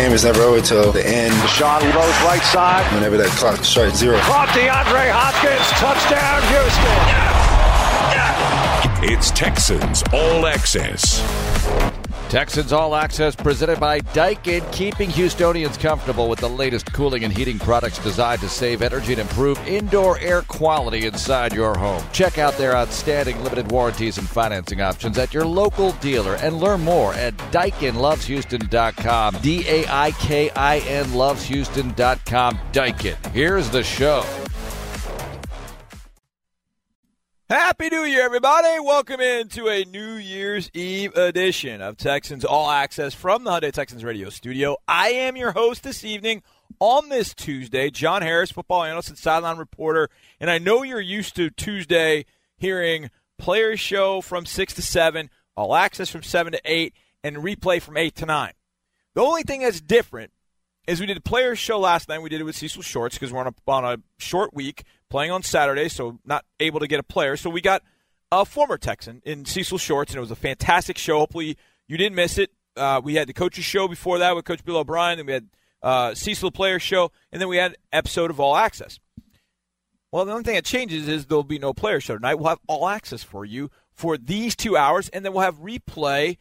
game is never over till the end. Sean Rose right side. Whenever that clock strikes zero. Caught DeAndre Hopkins. Touchdown, Houston. It's Texans All Access. Texans All Access presented by Daikin, keeping Houstonians comfortable with the latest cooling and heating products designed to save energy and improve indoor air quality inside your home. Check out their outstanding limited warranties and financing options at your local dealer and learn more at DaikinLovesHouston.com. D A I K I N LovesHouston.com. Daikin. Here's the show. Happy New Year, everybody. Welcome into a New Year's Eve edition of Texans All Access from the Hyundai Texans radio studio. I am your host this evening on this Tuesday, John Harris, football analyst and sideline reporter. And I know you're used to Tuesday hearing Players Show from 6 to 7, All Access from 7 to 8, and replay from 8 to 9. The only thing that's different is we did a Players Show last night. We did it with Cecil Shorts because we're on a, on a short week playing on Saturday, so not able to get a player. So we got a former Texan in Cecil Shorts, and it was a fantastic show. Hopefully you didn't miss it. Uh, we had the coaches show before that with Coach Bill O'Brien, then we had uh, Cecil Player show, and then we had episode of All Access. Well, the only thing that changes is there'll be no player show tonight. We'll have all access for you for these two hours, and then we'll have replay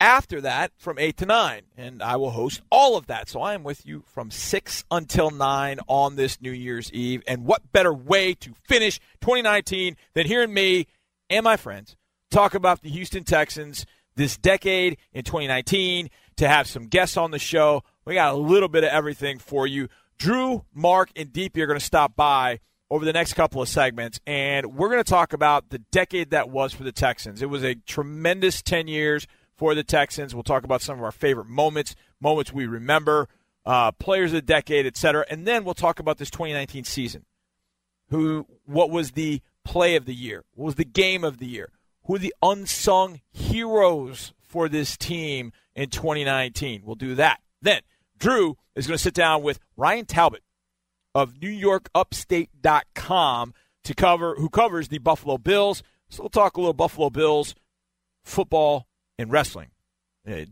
after that from 8 to 9. And I will host all of that. So I am with you from 6 until 9 on this New Year's Eve. And what better way to finish 2019 than hearing me and my friends talk about the Houston Texans this decade in 2019, to have some guests on the show. We got a little bit of everything for you. Drew, Mark, and Deepi are going to stop by over the next couple of segments, and we're going to talk about the decade that was for the Texans. It was a tremendous 10 years for the Texans. We'll talk about some of our favorite moments, moments we remember, uh, players of the decade, etc. And then we'll talk about this 2019 season. Who, what was the play of the year? What was the game of the year? Who are the unsung heroes for this team in 2019? We'll do that. Then Drew is going to sit down with Ryan Talbot of NewYorkUpstate.com to cover who covers the Buffalo Bills. So we'll talk a little Buffalo Bills football and wrestling.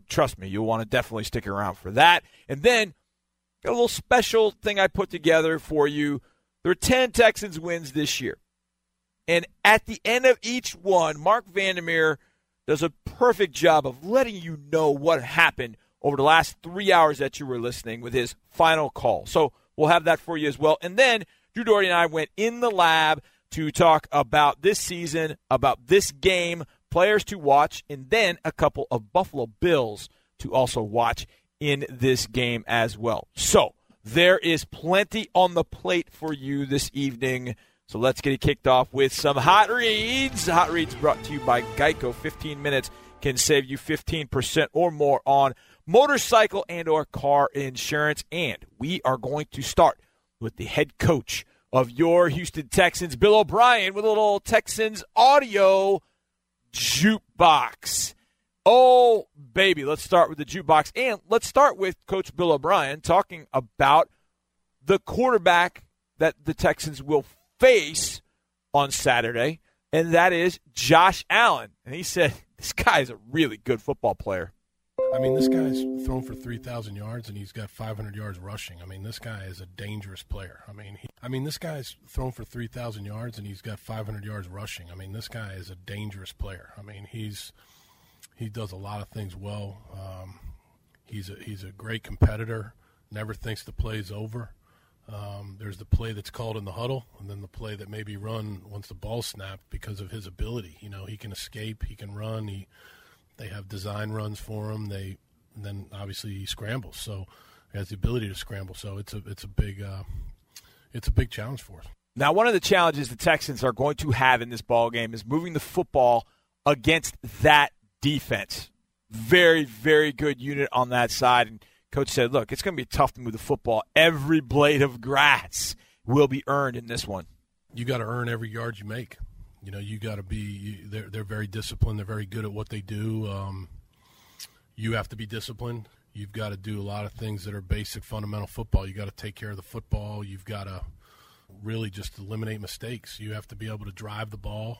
trust me, you'll want to definitely stick around for that. And then got a little special thing I put together for you. There are 10 Texans wins this year. And at the end of each one, Marc Vandermeer does a perfect job of letting you know what happened over the last three hours that you were listening with his final call. So we'll have that for you as well. And then Drew Dougherty and I went in the lab to talk about this season, about this game, players to watch, and then a couple of Buffalo Bills to also watch in this game as well. So there is plenty on the plate for you this evening. So let's get it kicked off with some hot reads. Hot reads brought to you by Geico. 15 minutes can save you 15% or more on motorcycle and or car insurance. And we are going to start with the head coach of your Houston Texans, Bill O'Brien, with a little Texans audio jukebox. Oh, baby. Let's start with the jukebox. And let's start with Coach Bill O'Brien talking about the quarterback that the Texans will face on Saturday, and that is Josh Allen. And he said, This guy is a really good football player. I mean, this guy's thrown for 3,000 yards and he's got 500 yards rushing. I mean, this guy is a dangerous player. I mean, he, I mean, this guy's thrown for 3,000 yards and he's got 500 yards rushing. I mean, this guy is a dangerous player. I mean, he's he does a lot of things well. Um, he's a he's a great competitor. Never thinks the play's over. Um, there's the play that's called in the huddle, and then the play that may be run once the ball snapped because of his ability. You know, he can escape, he can run. He they have design runs for him. They then obviously he scrambles, so he has the ability to scramble. So it's a it's a big uh, it's a big challenge for us. Now, one of the challenges the Texans are going to have in this ball game is moving the football against that defense. Very, very good unit on that side. And coach said, "Look, it's going to be tough to move the football. Every blade of grass will be earned in this one. You got to earn every yard you make. You know, you got to be. They're they're very disciplined. They're very good at what they do. Um, you have to be disciplined. You've got to do a lot of things that are basic, fundamental football. You got to take care of the football. You've got to really just eliminate mistakes. You have to be able to drive the ball.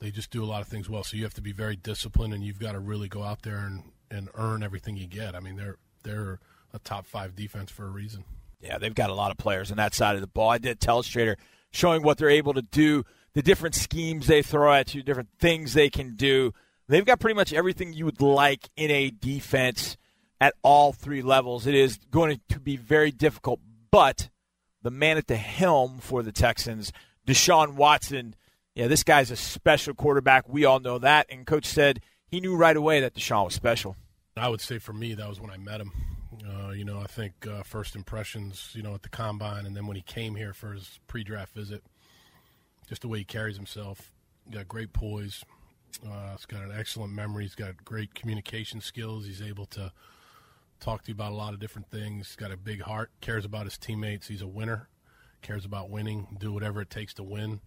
They just do a lot of things well. So you have to be very disciplined, and you've got to really go out there and, and earn everything you get. I mean, they're they're a top five defense for a reason. Yeah, they've got a lot of players on that side of the ball. I did Telestrator showing what they're able to do, the different schemes they throw at you, different things they can do. They've got pretty much everything you would like in a defense at all three levels. It is going to be very difficult, but the man at the helm for the Texans, Deshaun Watson, yeah, this guy's a special quarterback. We all know that. And coach said he knew right away that Deshaun was special. I would say for me, that was when I met him. Uh, you know, I think uh, first impressions, you know, at the combine, and then when he came here for his pre-draft visit, just the way he carries himself, got great poise. Uh, he's got an excellent memory. He's got great communication skills. He's able to talk to you about a lot of different things. He's got a big heart. Cares about his teammates. He's a winner. Cares about winning. Do whatever it takes to win.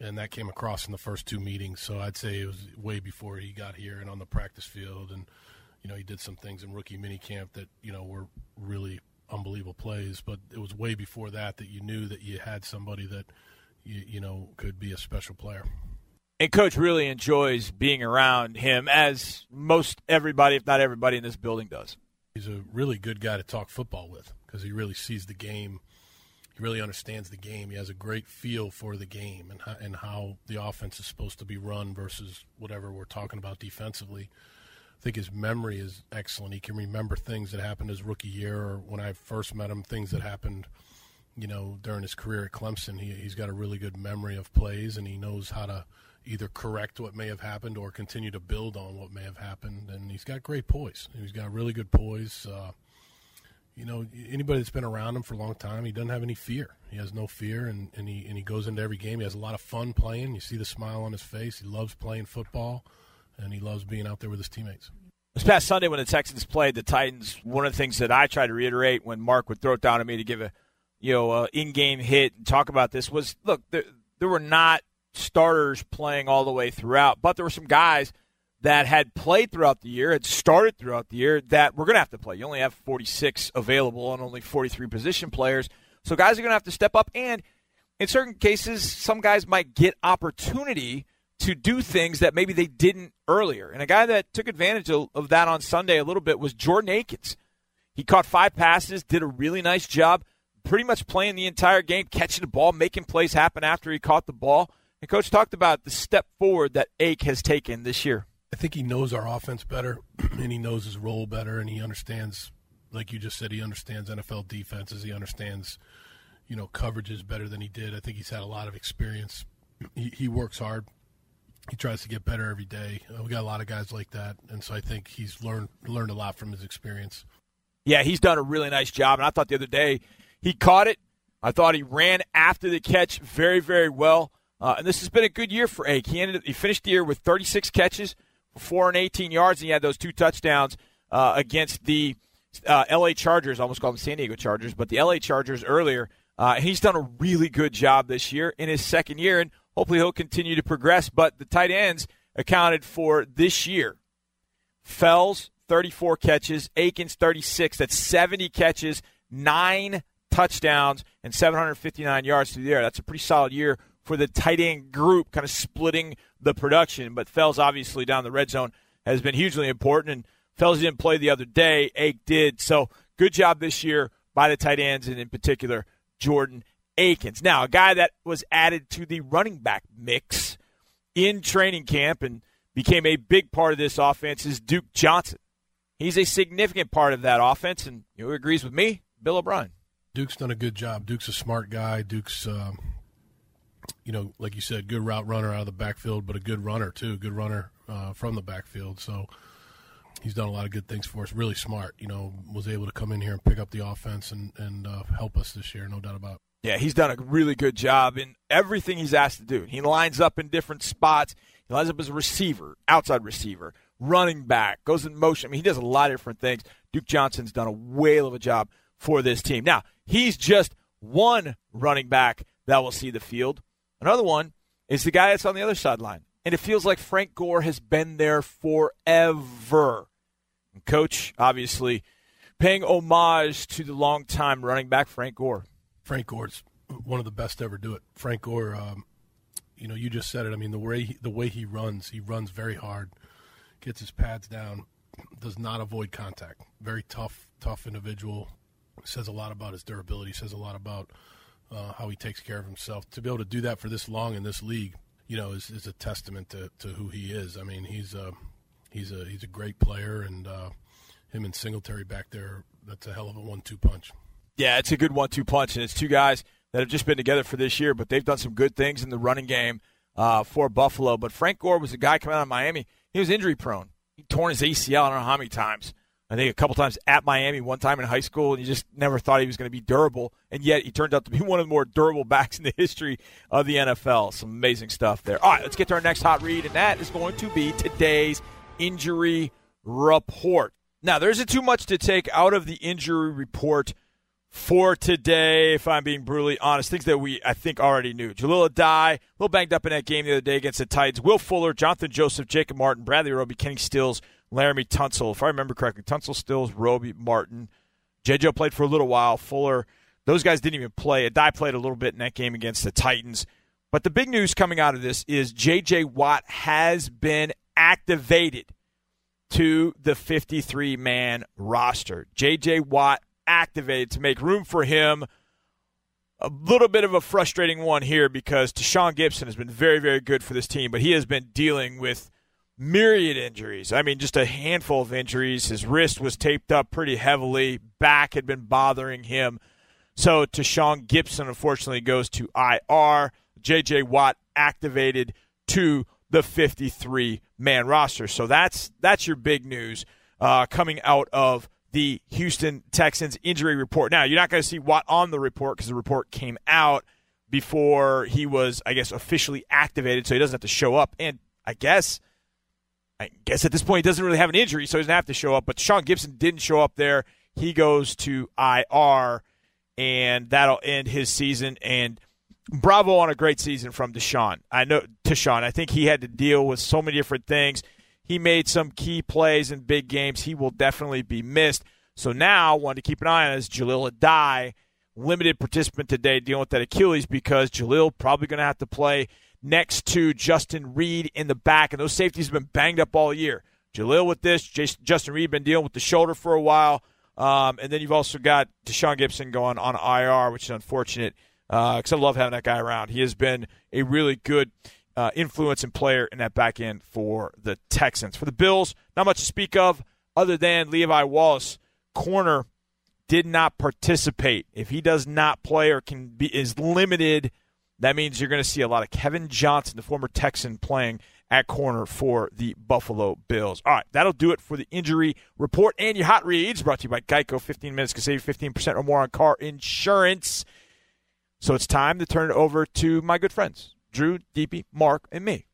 And that came across in the first two meetings. So I'd say it was way before he got here and on the practice field and you know, he did some things in rookie minicamp that you know were really unbelievable plays. But it was way before that that you knew that you had somebody that you, you know could be a special player. And coach really enjoys being around him, as most everybody, if not everybody, in this building does. He's a really good guy to talk football with because he really sees the game. He really understands the game. He has a great feel for the game and how, and how the offense is supposed to be run versus whatever we're talking about defensively. I think his memory is excellent. He can remember things that happened his rookie year or when I first met him, things that happened, you know, during his career at Clemson. He, he's got a really good memory of plays and he knows how to either correct what may have happened or continue to build on what may have happened. And he's got great poise. He's got really good poise. Uh, you know, anybody that's been around him for a long time, he doesn't have any fear. He has no fear, and, and he and he goes into every game. He has a lot of fun playing. You see the smile on his face. He loves playing football and he loves being out there with his teammates. This past Sunday, when the Texans played the Titans, one of the things that I tried to reiterate when Mark would throw it down to me to give a, you know, a in-game hit and talk about this was, look, there, there were not starters playing all the way throughout, but there were some guys that had played throughout the year, had started throughout the year that we're going to have to play. You only have 46 available and only 43 position players, so guys are going to have to step up. And in certain cases, some guys might get opportunity to do things that maybe they didn't earlier. And a guy that took advantage of, of that on Sunday a little bit was Jordan Akins. He caught five passes, did a really nice job, pretty much playing the entire game, catching the ball, making plays happen after he caught the ball. And coach talked about the step forward that Ake has taken this year. I think he knows our offense better, and he knows his role better, and he understands, like you just said, he understands NFL defenses. He understands, you know, coverages better than he did. I think he's had a lot of experience. He, he works hard he tries to get better every day. Uh, we got a lot of guys like that, and so I think he's learned learned a lot from his experience. Yeah, he's done a really nice job, and I thought the other day he caught it. I thought he ran after the catch very, very well. Uh, and this has been a good year for Ake. He ended he finished the year with 36 catches four and 18 yards, and he had those two touchdowns uh, against the uh, L.A. Chargers. I almost called them San Diego Chargers, but the L.A. Chargers earlier. Uh, he's done a really good job this year in his second year, and Hopefully, he'll continue to progress. But the tight ends accounted for this year Fells, 34 catches, Akins, 36. That's 70 catches, nine touchdowns, and 759 yards through the air. That's a pretty solid year for the tight end group, kind of splitting the production. But Fells, obviously, down the red zone has been hugely important. And Fells didn't play the other day. Ake did. So good job this year by the tight ends, and in particular, Jordan Akins. Now, a guy that was added to the running back mix in training camp and became a big part of this offense is Duke Johnson. He's a significant part of that offense, and who agrees with me? Bill O'Brien. Duke's done a good job. Duke's a smart guy. Duke's, um, you know, like you said, good route runner out of the backfield, but a good runner too. Good runner uh, from the backfield. So he's done a lot of good things for us. Really smart. You know, was able to come in here and pick up the offense and and uh, help us this year. No doubt about. it. Yeah, he's done a really good job in everything he's asked to do. He lines up in different spots. He lines up as a receiver, outside receiver, running back, goes in motion. I mean, he does a lot of different things. Duke Johnson's done a whale of a job for this team. Now, he's just one running back that will see the field. Another one is the guy that's on the other sideline. And it feels like Frank Gore has been there forever. And coach, obviously, paying homage to the longtime running back, Frank Gore. Frank Gore's one of the best to ever do it. Frank Gore, um, you know, you just said it. I mean, the way he, the way he runs, he runs very hard, gets his pads down, does not avoid contact. Very tough, tough individual. Says a lot about his durability. Says a lot about uh, how he takes care of himself. To be able to do that for this long in this league, you know, is, is a testament to, to who he is. I mean, he's a he's a he's a great player, and uh, him and Singletary back there, that's a hell of a one-two punch. Yeah, it's a good one-two punch, and it's two guys that have just been together for this year, but they've done some good things in the running game uh, for Buffalo. But Frank Gore was a guy coming out of Miami. He was injury prone. He torn his ACL. I don't know how many times. I think a couple times at Miami, one time in high school, and you just never thought he was going to be durable. And yet he turned out to be one of the more durable backs in the history of the NFL. Some amazing stuff there. All right, let's get to our next hot read, and that is going to be today's injury report. Now, there isn't too much to take out of the injury report for today, if I'm being brutally honest. Things that we, I think, already knew. Jahleel Addae, a little banged up in that game the other day against the Titans. Will Fuller, Jonathan Joseph, Jacob Martin, Bradley Roby, Kenny Stills, Laremy Tunsil. If I remember correctly, Tunsil, Stills, Roby, Martin. JJ played for a little while. Fuller, those guys didn't even play. Addae played a little bit in that game against the Titans. But the big news coming out of this is J.J. Watt has been activated to the 53 man roster. J.J. Watt activated to make room for him. A little bit of a frustrating one here because Tashaun Gipson has been very, very good for this team, but he has been dealing with myriad injuries. I mean, just a handful of injuries. His wrist was taped up pretty heavily, back had been bothering him. So Tashaun Gipson unfortunately, goes to IR. J.J. Watt activated to the 53 man roster. So that's that's your big news uh, coming out of the Houston Texans injury report. Now, you're not going to see Watt on the report because the report came out before he was, I guess, officially activated, so he doesn't have to show up. And I guess, I guess at this point he doesn't really have an injury, so he doesn't have to show up. But Sean Gipson didn't show up there. He goes to IR, and that'll end his season. And bravo on a great season from Deshaun. I know Deshaun. I think he had to deal with so many different things. He made some key plays in big games. He will definitely be missed. So now, one to keep an eye on is Jahleel Addae, limited participant today, dealing with that Achilles because Jahleel probably going to have to play next to Justin Reid in the back, and those safeties have been banged up all year. Jahleel with this, Justin Reid been dealing with the shoulder for a while, um, and then you've also got Deshaun Gipson going on IR, which is unfortunate because uh, I love having that guy around. He has been a really good uh, influence and player in that back end for the Texans. For the Bills, not much to speak of other than Levi Wallace, corner, did not participate. If he does not play or can be is limited, that means you're going to see a lot of Kevin Johnson, the former Texan, playing at corner for the Buffalo Bills. All right, that'll do it for the injury report and your hot reads. Brought to you by Geico. 15 minutes can save you 15% or more on car insurance. So it's time to turn it over to my good friends, Drew, DP, Mark, and me.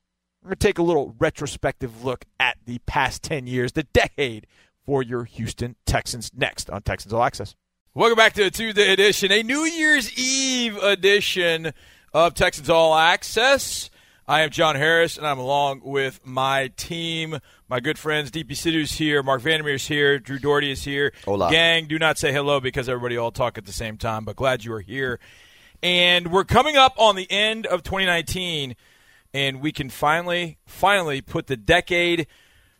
We're going to take a little retrospective look at the past 10 years, the decade for your Houston Texans next on Texans All Access. Welcome back to the Tuesday edition, a New Year's Eve edition of Texans All Access. I am John Harris, and I'm along with my team, my good friends, Deepi Sidhu's here, Marc Vandermeer's here, Drew Dougherty is here. Hola. Gang, do not say hello because everybody all talk at the same time, but glad you are here. And we're coming up on the end of 2019, and we can finally, finally put the decade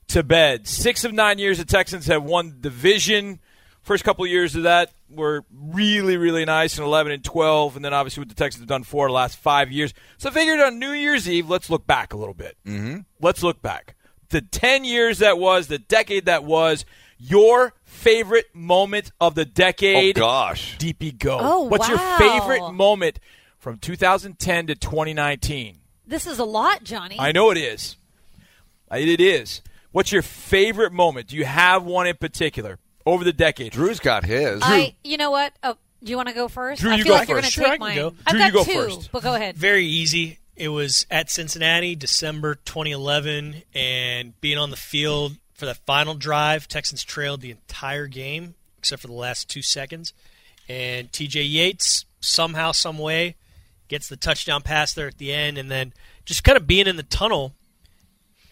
to bed. Six of nine years the Texans have won division. First couple of years of that were really, really nice in 11 and 12, and then obviously what the Texans have done for the last five years. So I figured on New Year's Eve, let's look back a little bit. Mm-hmm. Let's look back. The 10 years that was, the decade that was, your favorite moment of the decade. Oh, gosh. DP Go. Oh, What's your favorite moment from 2010 to 2019? This is a lot, Johnny. I know it is. It is. What's your favorite moment? Do you have one in particular over the decade? Drew's got his. I, you know what? Oh, do you want to go first? Drew, I you feel go like you're going first. to Sure, I take can mine. go. I've Drew, got you go two, first. but go ahead. Very easy. It was at Cincinnati, December 2011, and being on the field for that final drive, Texans trailed the entire game except for the last two seconds. And TJ Yates, somehow, some way, gets the touchdown pass there at the end, and then just kind of being in the tunnel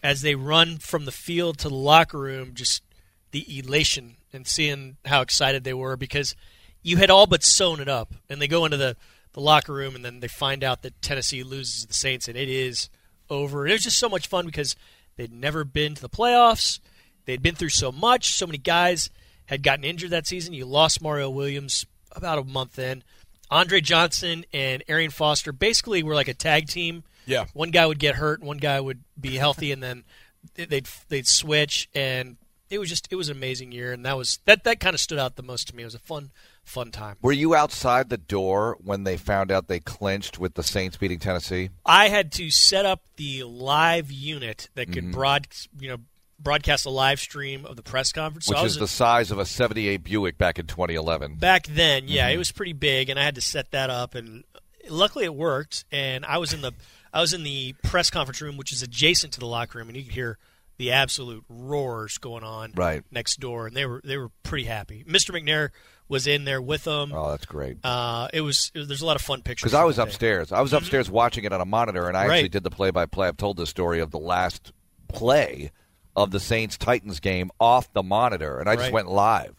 as they run from the field to the locker room, just the elation and seeing how excited they were because you had all but sewn it up. And they go into the, the locker room and then they find out that Tennessee loses to the Saints and it is over. And it was just so much fun because they'd never been to the playoffs. They'd been through so much. So many guys had gotten injured that season. You lost Mario Williams about a month in. Andre Johnson and Arian Foster basically were like a tag team. Yeah. One guy would get hurt, one guy would be healthy, and then they'd they'd switch, and it was just it was an amazing year, and that was that that kind of stood out the most to me. It was a fun fun time. Were you outside the door when they found out they clinched with the Saints beating Tennessee? I had to set up the live unit that Mm-hmm. could broad you know broadcast a live stream of the press conference. So Which is was the size of a 78 Buick back in 2011. back then yeah Mm-hmm. it was pretty big and i had to set that up and luckily it worked and i was in the i was in the press conference room which is adjacent to the locker room and you could hear the absolute roars going on Right. next door and they were they were pretty happy mr mcnair was in there with them Oh, that's great. uh, it, was, it was there's a lot of fun pictures Because I was upstairs. I was upstairs watching it on a monitor, and I actually did the play-by-play. I've told this story of the last play of the Saints Titans game off the monitor, and I just went live.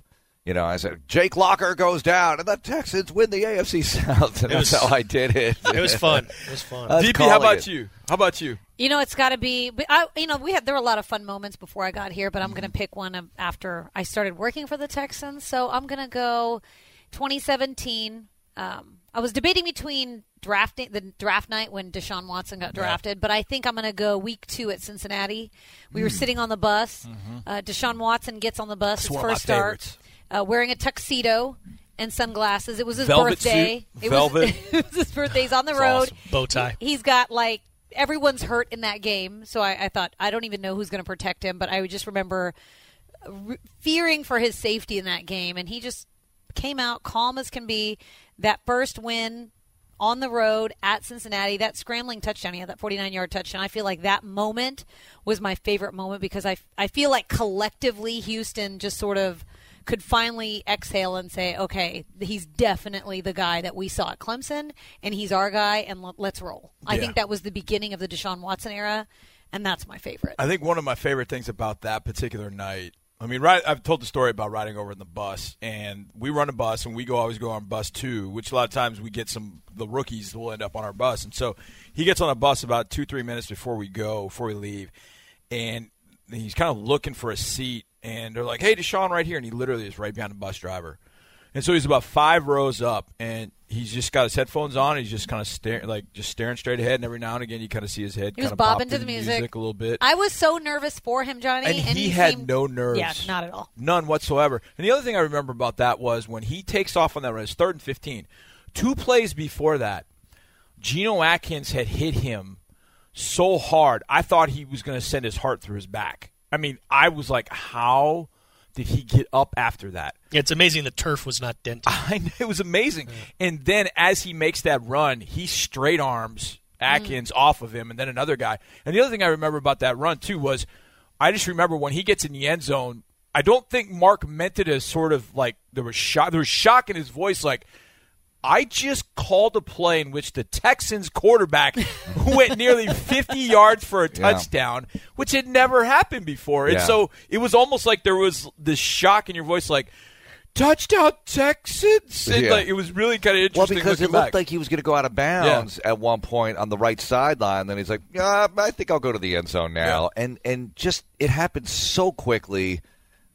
You know, I said Jake Locker goes down, and the Texans win the AFC South, and It that's how I did it. it was fun it was fun Us DP, how about it. you? How about you? You know, it's got to be. But I, you know, we had there were a lot of fun moments before I got here, but I'm going Mm-hmm. to pick one after I started working for the Texans. So I'm going to go 2017. Um, I was debating between drafting the draft night when Deshaun Watson got drafted, but I think I'm going to go week two at Cincinnati. We Mm. were sitting on the bus. Uh, Deshaun Watson gets on the bus. Mm-hmm. That's his one of my first start, favorites. Uh, wearing a tuxedo and sunglasses. It was his Velvet birthday. suit, It velvet. was, it was his birthday. He's on the That's road. awesome. bow tie He's got like everyone's hurt in that game, so I, I thought I don't even know who's going to protect him, but I would just remember re- fearing for his safety in that game, and he just came out calm as can be. That first win on the road at Cincinnati, that scrambling touchdown, he had that 49 yard touchdown. I feel like that moment was my favorite moment because I, I feel like collectively Houston just sort of could finally exhale and say, okay, he's definitely the guy that we saw at Clemson, and he's our guy, and l- let's roll. I Yeah. think that was the beginning of the Deshaun Watson era, and that's my favorite. I think one of my favorite things about that particular night. I mean, right, I've told the story about riding over in the bus, and we run a bus, and we go always go on bus two, which a lot of times we get some the rookies will end up on our bus, and so he gets on a bus about two three minutes before we go, before we leave, and he's kind of looking for a seat, and they're like, "Hey, Deshaun, right here," and he literally is right behind the bus driver, and so he's about five rows up, and he's just got his headphones on. And he's just kind of staring, like just staring straight ahead, and every now and again you kind of see his head He was kind of bobbing bop to the music. a little bit. I was so nervous for him, Johnny, and, and, he, had seemed- no nerves. Yeah, not at all. None whatsoever. And the other thing I remember about that was when he takes off on that run, it's third and 15. Two plays before that, Geno Atkins had hit him so hard, I thought he was going to send his heart through his back. I mean, I was like, how did he get up after that? it's amazing the turf was not dented I know, it was amazing. And then as he makes that run, he straight arms mm. Atkins off of him, and then another guy. And the other thing I remember about that run too was, I just remember when he gets in the end zone. I don't think Mark meant it as sort of like there was shock. There was shock in his voice, like. I just called a play in which the Texans quarterback went nearly 50 yards for a Yeah. touchdown, which had never happened before. And Yeah. so it was almost like there was this shock in your voice, like, touchdown Texans. And Yeah. like, it was really kind of interesting. Well, because it looked back. like he was going to go out of bounds at one point on the right sideline. Then he's like, yeah, I think I'll go to the end zone now. And and just it happened so quickly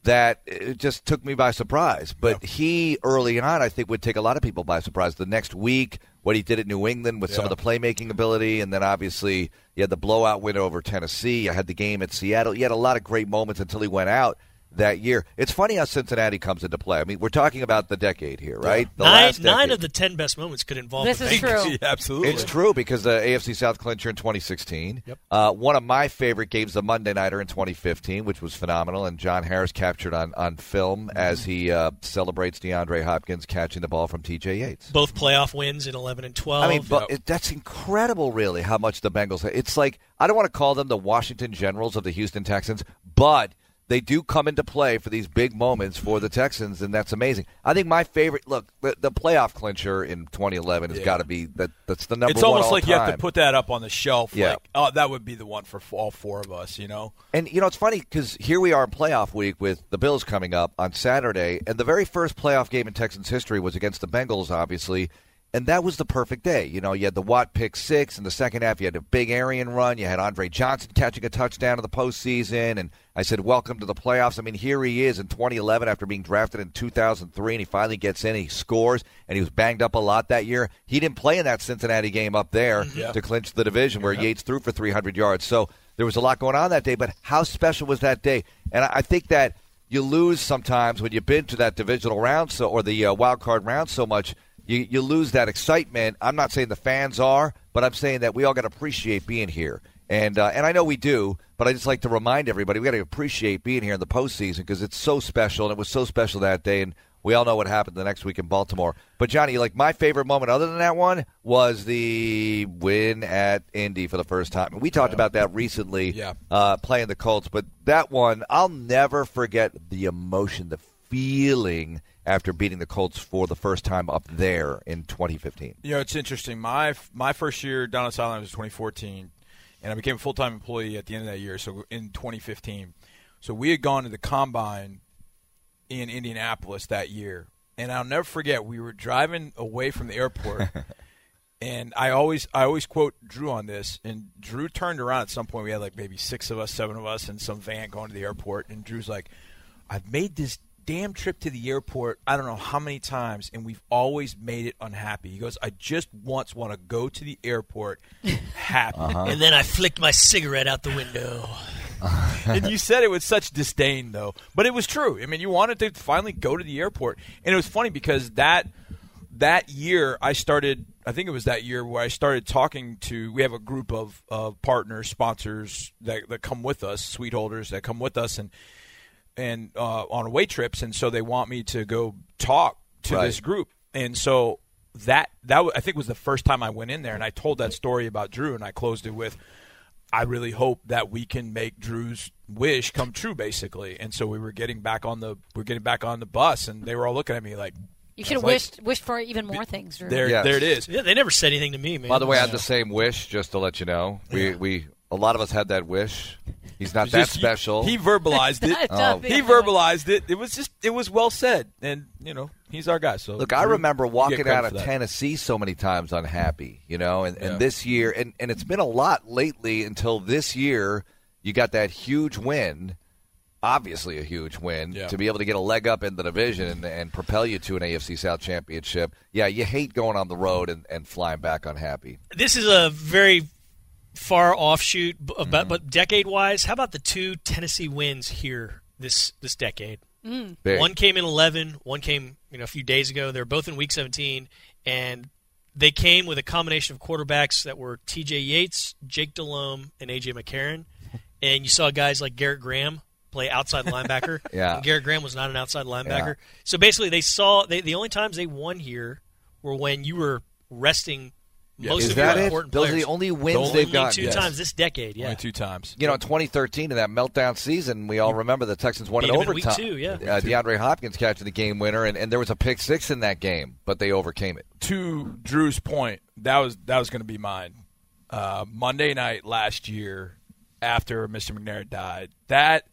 that it just took me by surprise. But he early on, I think, would take a lot of people by surprise. The next week, what he did at New England with some of the playmaking ability, and then obviously you had the blowout win over Tennessee. I had the game at Seattle. He had a lot of great moments until he went out. That year, it's funny how Cincinnati comes into play. I mean, we're talking about the decade here, right? The nine, last nine of the ten best moments could involve This the is Bengals. true. Yeah, absolutely. It's true because the AFC South clincher in 2016. Yep. Uh, one of my favorite games, the Monday Nighter in 2015, which was phenomenal, and John Harris captured on, on film as he uh, celebrates DeAndre Hopkins catching the ball from T.J. Yates. Both playoff wins in eleven and twelve. I mean, but it, that's incredible, really, how much the Bengals. It's like I don't want to call them the Washington Generals of the Houston Texans, but they do come into play for these big moments for the Texans, and that's amazing. I think my favorite look the, the playoff clincher in 2011 has Yeah. got to be that. That's the number. It's almost like you have to put that up on the shelf. Yeah. Like, oh, that would be the one for all four of us, you know? And you know it's funny because here we are in playoff week with the Bills coming up on Saturday, and the very first playoff game in Texans history was against the Bengals, obviously. And that was the perfect day. You know, you had the Watt pick six in the second half. You had a big Arian run. You had Andre Johnson catching a touchdown in the postseason. And I said, "Welcome to the playoffs." I mean, here he is in 2011 after being drafted in 2003, and he finally gets in. He scores, and he was banged up a lot that year. He didn't play in that Cincinnati game up there Mm-hmm. Yeah. to clinch the division, where Yates threw for 300 yards. So there was a lot going on that day. But how special was that day? And I I think that you lose sometimes when you've been to that divisional round so or the uh, wild card round so much. You, you lose that excitement. I'm not saying the fans are, but I'm saying that we all got to appreciate being here. And uh, and I know we do, but I just like to remind everybody we got to appreciate being here in the postseason because it's so special, and it was so special that day. And we all know what happened the next week in Baltimore. But Johnny, like my favorite moment, other than that one, was the win at Indy for the first time. And we talked about that recently, Yeah. uh, playing the Colts. But that one, I'll never forget the emotion, the feeling after beating the Colts for the first time up there in 2015. You know, it's interesting. My my first year down at Sideline was 2014, and I became a full time employee at the end of that year. So in 2015, so we had gone to the combine in Indianapolis that year, and I'll never forget. We were driving away from the airport, and I always I always quote Drew on this. And Drew turned around at some point. We had like maybe six of us, seven of us, in some van going to the airport, and Drew's like, "I've made this." Damn trip to the airport, I don't know how many times, and we've always made it unhappy. He goes, I just once want to go to the airport happy. Uh-huh. And then I flicked my cigarette out the window. and you said it with such disdain, though. But it was true. I mean, you wanted to finally go to the airport, and it was funny because that that year I started. I think it was that year where I started talking to. We have a group of, of partners, sponsors that, that come with us, sweet holders that come with us, and and uh, on away trips, and so they want me to go talk to Right. this group, and so that that wa- I think was the first time I went in there, and I told that story about Drew, and I closed it with. I really hope that we can make Drew's wish come true, basically. And so we were getting back on the we are getting back on the bus, and they were all looking at me like, You should have Like- wished wished for even more things, Drew. "There, Yes. there it is." Yeah, they never said anything to me, man. By the way, I had the same wish, just to let you know. We we a lot of us had that wish. He's not that Just- special. He, verbalized it. Oh. he verbalized it. It was just it was well said, and you know he's our guy. So Look, I remember walking out of that. Tennessee so many times unhappy, you know, and, Yeah. and this year, and, and it's been a lot lately until this year, you got that huge win, obviously a huge win, Yeah. to be able to get a leg up in the division and, and propel you to an AFC South championship. Yeah, you hate going on the road and, and flying back unhappy. this is a very far offshoot, b- but, mm. but decade wise, how about the two Tennessee wins here this this decade? Mm. Big. One came in 11, one came you know a few days ago. They're both in week 17, and they came with a combination of quarterbacks that were T.J. Yates, Jake Delhomme, and A.J. McCarron. And you saw guys like Garrett Graham play outside linebacker. Yeah. And Garrett Graham was not an outside linebacker. Yeah. So basically, they saw they, the only times they won here were when you were resting most Is of that your it? important Those players. are the only wins Only they've gotten. two yes. times this decade. Yeah. only two times. You know, in 2013, in that meltdown season, we all remember the Texans won Beat in them week overtime. two, yeah. Uh, DeAndre Hopkins catching the game winner, and, and there was a pick six in that game, but they overcame it. to Drew's point, that was that was going to be mine. Uh, Monday night last year, after Mr. McNair died, that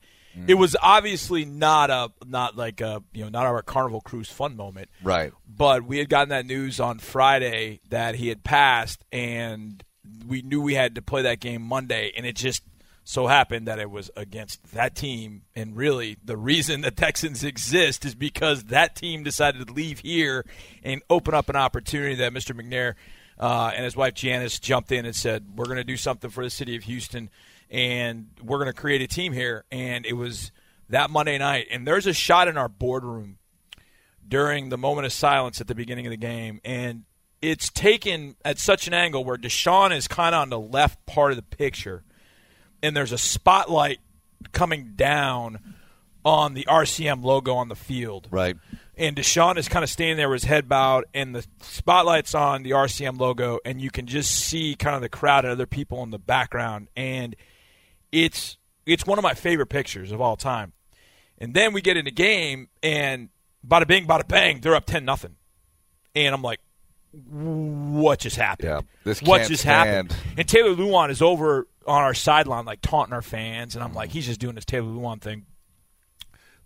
it was obviously not a not like a you know not our Carnival Cruise fun moment, Right. but we had gotten that news on Friday that he had passed, and we knew we had to play that game Monday, and it just so happened that it was against that team. And really, the reason the Texans exist is because that team decided to leave here and open up an opportunity that Mr. McNair uh, and his wife Janice jumped in and said, "We're going to do something for the city of Houston, and we're going to create a team here." And it was that Monday night, and there's a shot in our boardroom during the moment of silence at the beginning of the game, and it's taken at such an angle where Deshaun is kind of on the left part of the picture, and there's a spotlight coming down on the RCM logo on the field. Right. And Deshaun is kind of standing there with his head bowed, and the spotlight's on the RCM logo, and you can just see kind of the crowd and other people in the background, and it's it's one of my favorite pictures of all time. And then we get in the game, and bada bing, bada bang, they're up ten nothing, and I'm like, what just happened? Yeah, this what just stand. happened? And Taylor Lewan is over on our sideline, like taunting our fans, and I'm like, he's just doing this Taylor Lewan thing.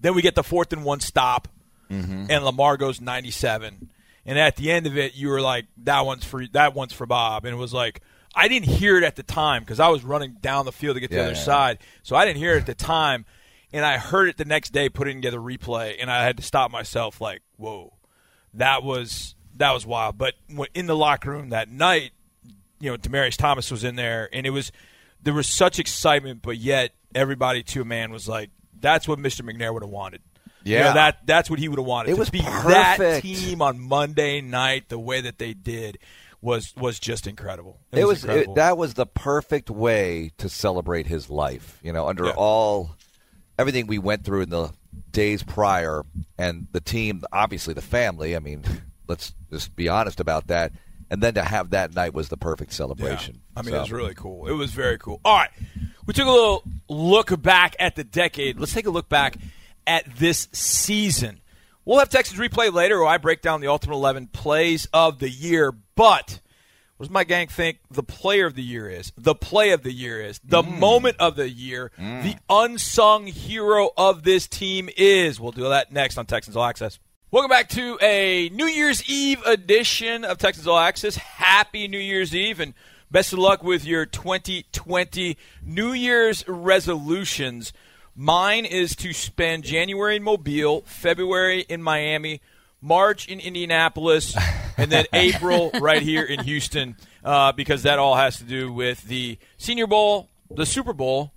Then we get the fourth and one stop, mm-hmm. and Lamar goes 97, and at the end of it, you were like, "That one's for that one's for Bob," and it was like. I didn't hear it at the time because I was running down the field to get to Yeah, the other yeah. side, so I didn't hear it at the time. And I heard it the next day, putting together replay, and I had to stop myself. Like, whoa, that was that was wild. But in the locker room that night, you know, Demaryius Thomas was in there, and it was there was such excitement, but yet everybody to a man was like, "That's what Mr. McNair would have wanted." You know, Yeah. that that's what he would have wanted. It to was be that team on Monday night, the way that they did was was just incredible. It, It was, incredible. it, that was the perfect way to celebrate his life. You know, under Yeah. all everything we went through in the days prior, and the team, obviously the family. I mean, let's just be honest about that. And then to have that night was the perfect celebration. Yeah. I mean, So- it was really cool. It was very cool. All right. We took a little look back at the decade. Let's take a look back at this season. We'll have Texas replay later where I break down the Ultimate 11 plays of the year. But what does my gang think the player of the year is? The play of the year is? The mm. moment of the year? Mm. The unsung hero of this team is? We'll do that next on Texans All Access. Welcome back to a New Year's Eve edition of Texans All Access. Happy New Year's Eve and best of luck with your 2020 New Year's resolutions. Mine is to spend January in Mobile, February in Miami, March in Indianapolis, and then April right here in Houston, uh, because that all has to do with the Senior Bowl, the Super Bowl,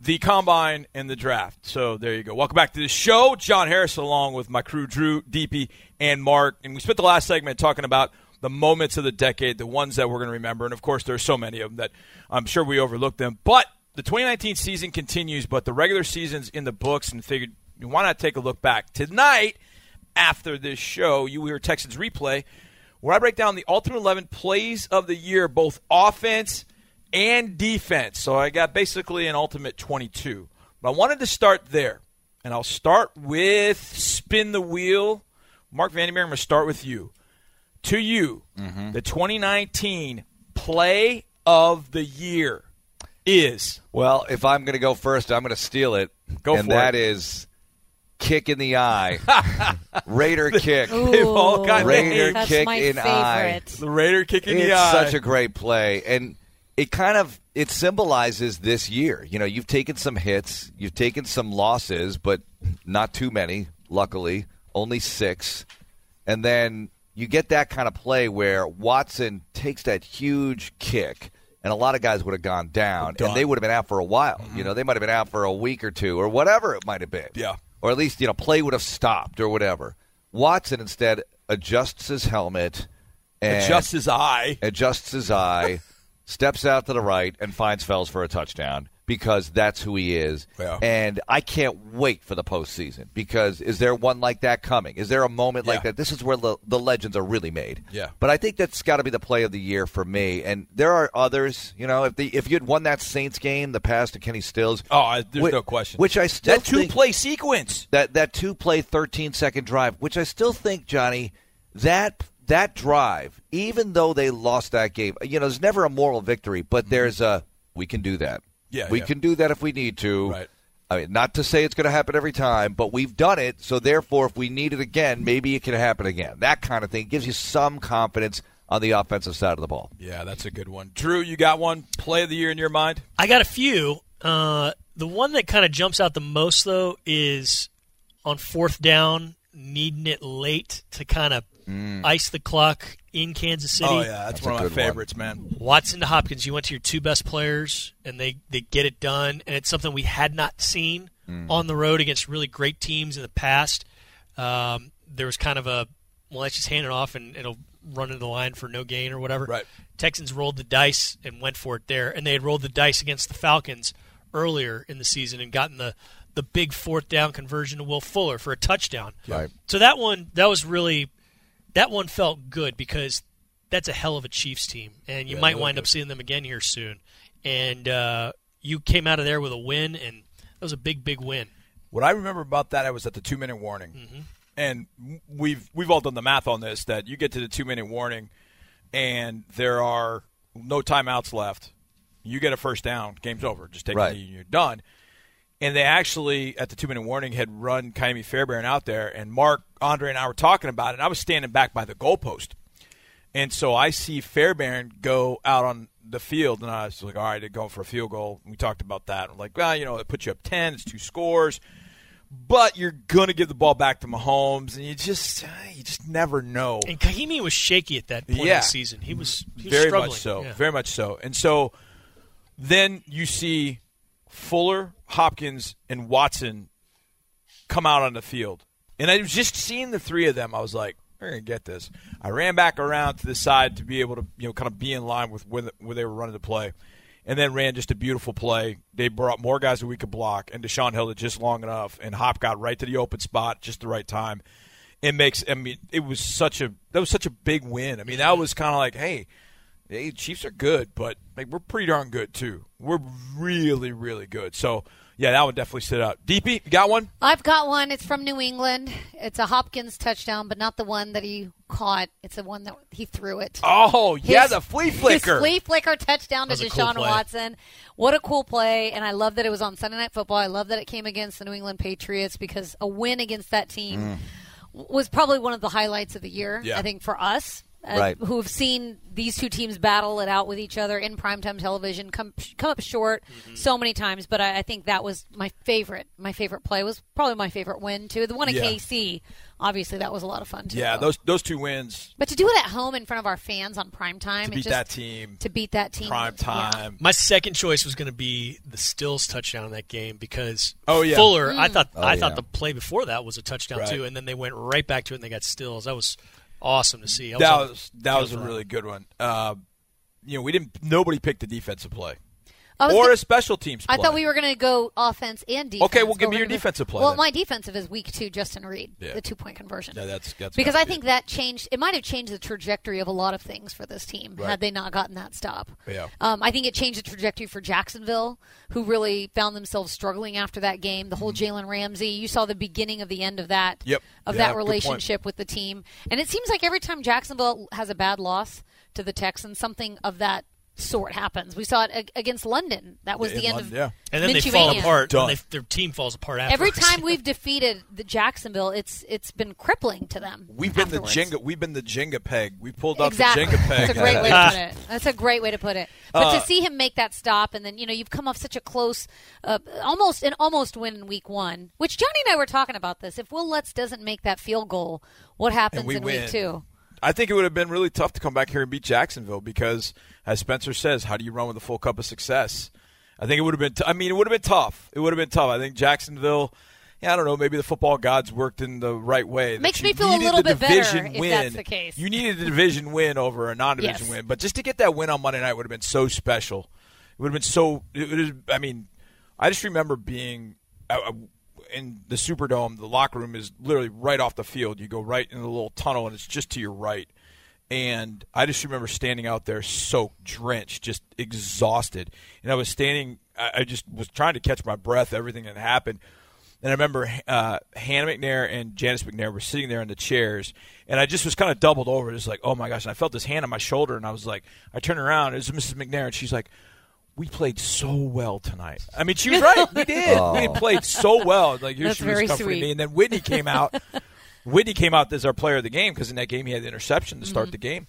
the combine and the draft. So there you go. Welcome back to the show. John Harris along with my crew Drew, Deepi, and Mark. And we spent the last segment talking about the moments of the decade, the ones that we're going to remember. And of course, there's so many of them that I'm sure we overlooked them. But the 2019 season continues, but the regular season's in the books and figured why not take a look back tonight after this show. You hear Texans replay where I break down the ultimate 11 plays of the year, both offense and defense. So I got basically an ultimate 22. But I wanted to start there. And I'll start with spin the wheel. Marc Vandermeer, I'm going to start with you. To you, mm-hmm. the 2019 play of the year is. Well, if I'm going to go first, I'm going to steal it. Go and for that it. is kick in the eye. Raider kick. They've all got Raider. That's kick my in eye. favorite. The Raider kick in it's the eye. such a great play and it kind of it symbolizes this year you know you've taken some hits you've taken some losses but not too many luckily only six and then you get that kind of play where watson takes that huge kick and a lot of guys would have gone down Done. and they would have been out for a while you mm-hmm. know they might have been out for a week or two or whatever it might have been Yeah. or at least you know play would have stopped or whatever watson instead adjusts his helmet and Adjusts his eye. adjusts his eye, steps out to the right, and finds Fells for a touchdown because that's who he is. Yeah. And I can't wait for the postseason because is there one like that coming? Is there a moment like that? This is where the, the legends are really made. Yeah. But I think that's got to be the play of the year for me. And there are others. You know, if the if you'd won that Saints game, the pass to Kenny Stills. Oh, I- there's whi- no question. Which I still that two play sequence. that that two play 13 second drive which i still think johnny that that drive even though they lost that game you know there's never a moral victory but there's a we can do that Mm-hmm. Yeah, we yeah. can do that if we need to Right. I mean, not to say it's going to happen every time, but we've done it. So therefore, if we need it again, maybe it can happen again. That kind of thing gives you some confidence on the offensive side of the ball. Yeah, that's a good one. Drew, you got one play of the year in your mind? I got a few. Uh, the one that kind of jumps out the most, though, is on fourth down, needing it late to kind of ice the clock in Kansas City. Oh yeah, that's, That's one of my good one. favorites, man. Watson to Hopkins, you went to your two best players, and they, they get it done. And it's something we had not seen on the road against really great teams in the past. Um, there was kind of a, well, let's just hand it off and it'll run into the line for no gain or whatever. Right. Texans rolled the dice and went for it there. And they had rolled the dice against the Falcons earlier in the season and gotten the, the big fourth down conversion to Will Fuller for a touchdown. Right. So that one, that was really, that one felt good because that's a hell of a Chiefs team, and you might wind up seeing them again here soon. And uh, you came out of there with a win, and that was a big, big win. What I remember about that, I was at the two minute warning, Mm-hmm. and we've we've all done the math on this. That you get to the two minute warning, and there are no timeouts left. You get a first down, game's over. Just take Right. a knee and you're done. And they actually at the two minute warning had run Ka'imi Fairbairn out there, and Mark Andre and I were talking about it. and I was standing back by the goalpost, and so I see Fairbairn go out on the field, and I was like, all right, they're going for a field goal. We talked about that. I'm like, well, you know, it puts you up ten, it's two scores. But you're gonna give the ball back to Mahomes, and you just uh, you just never know. And Ka'imi was shaky at that point Yeah. of the season. He was, he was very struggling. much so, Yeah. very much so. And so then you see Fuller, Hopkins, and Watson come out on the field, and I was just seeing the three of them. I was like, "We're gonna get this." I ran back around to the side to be able to, you know, kind of be in line with where, the, where they were running the play, and then ran just a beautiful play. They brought more guys that we could block, and Deshaun held it just long enough, and Hop got right to the open spot just the right time. It makes. I mean, it was such a that was such a big win. I mean, that was kind of like, hey, hey, Chiefs are good, but like we're pretty darn good too. We're really, really good. So yeah, that one definitely stood out. DP, you got one? I've got one. It's from New England. It's a Hopkins touchdown, but not the one that he caught. It's the one that he threw it. Oh yeah, the flea flicker. His flea flicker touchdown to a cool Deshaun. Watson. What a cool play. And I love that it was on Sunday Night Football. I love that it came against the New England Patriots because a win against that team mm. w- was probably one of the highlights of the year, Yeah. I think, for us. Uh, Right. Who have seen these two teams battle it out with each other in primetime television, come come up short Mm-hmm. so many times. But I, I think that was my favorite. My favorite play was probably my favorite win too. The one at Yeah. KC, obviously, that was a lot of fun too. yeah, though. those those two wins But to do it at home in front of our fans on primetime, to beat just- that team, to beat that team, prime yeah. My second choice was going to be the Stills touchdown in that game because Oh, yeah. Fuller. Mm. I thought I yeah. thought the play before that was a touchdown Right. too, and then they went right back to it and they got Stills. That was awesome to see. I That on the was that was a really good one. Uh, you know, we didn't. Nobody picked the defensive play was or go- a special teams. I thought we were going to go offense and defense. Okay, well, give me your gonna defensive play Well, then. my defensive is week two, Justin Reid, Yeah. the two point conversion. Yeah, that's that's because I be think it. that changed. It might have changed the trajectory of a lot of things for this team Right. had they not gotten that stop. Yeah. Um, I think it changed the trajectory for Jacksonville, who really found themselves struggling after that game. The whole Jalen Ramsey, you saw the beginning of the end of that. Mm-hmm. Yep. Of Yeah, that relationship with the team, and it seems like every time Jacksonville has a bad loss to the Texans, something of that sort happens. We saw it against London. That was In the end London, of yeah. And then they fall apart. Done. They, their team falls apart Every time we've defeated the Jacksonville, it's it's been crippling to them. We've been the Jenga. We've been the Jenga peg. We pulled out Exactly. the Jenga peg. That's a great way to put it. That's a great way to put it. But Uh, to see him make that stop, and then you know you've come off such a close, uh, almost an almost win in week one. Which Johnny and I were talking about this. If Wil Lutz doesn't make that field goal, what happens we in win. week two? I think it would have been really tough to come back here and beat Jacksonville because, as Spencer says, how do you run with a full cup of success? I think it would have been. T- I mean, it would have been tough. It would have been tough. I think Jacksonville. Yeah, I don't know. Maybe the football gods worked in the right way. Makes me feel a little bit better division if that's the case. You needed a division win over a non-division Yes. win, but just to get that win on Monday night would have been so special. It would have been so. It would have, I mean, I just remember being uh, uh, in the Superdome. The locker room is literally right off the field. You go right in the little tunnel, and it's just to your right. And I just remember standing out there, soaked, drenched, just exhausted. And I was standing. I, just was trying to catch my breath. Everything that happened. And I remember uh, Hannah McNair and Janice McNair were sitting there in the chairs, and I just was kind of doubled over, just like, oh my gosh! And I felt this hand on my shoulder, and I was like, I turned around, it was Mrs. McNair, and she's like, "We played so well tonight." I mean, she was right. We did. We oh. played so well. Like here That's she was comforting sweet. me, and then Whitney came out. Whitney came out as our player of the game because in that game he had the interception to start mm-hmm. the game.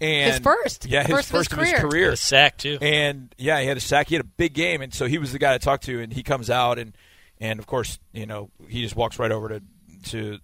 And His first. yeah, his First first, of his of his career. career. a sack too. And yeah, he had a sack. He had a big game, and so he was the guy to talk to. And he comes out, and and of course, you know, he just walks right over to to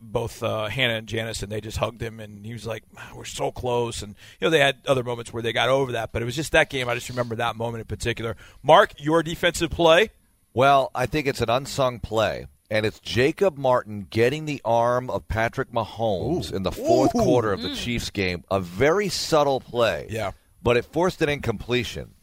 both uh, Hannah and Janice, and they just hugged him, and he was like, "We're so close." And you know, they had other moments where they got over that, but it was just that game. I just remember that moment in particular. Mark, your defensive play. Well, I think it's an unsung play, and it's Jacob Martin getting the arm of Patrick Mahomes in the fourth quarter of the Chiefs game. A very subtle play. Yeah. But it forced an incompletion.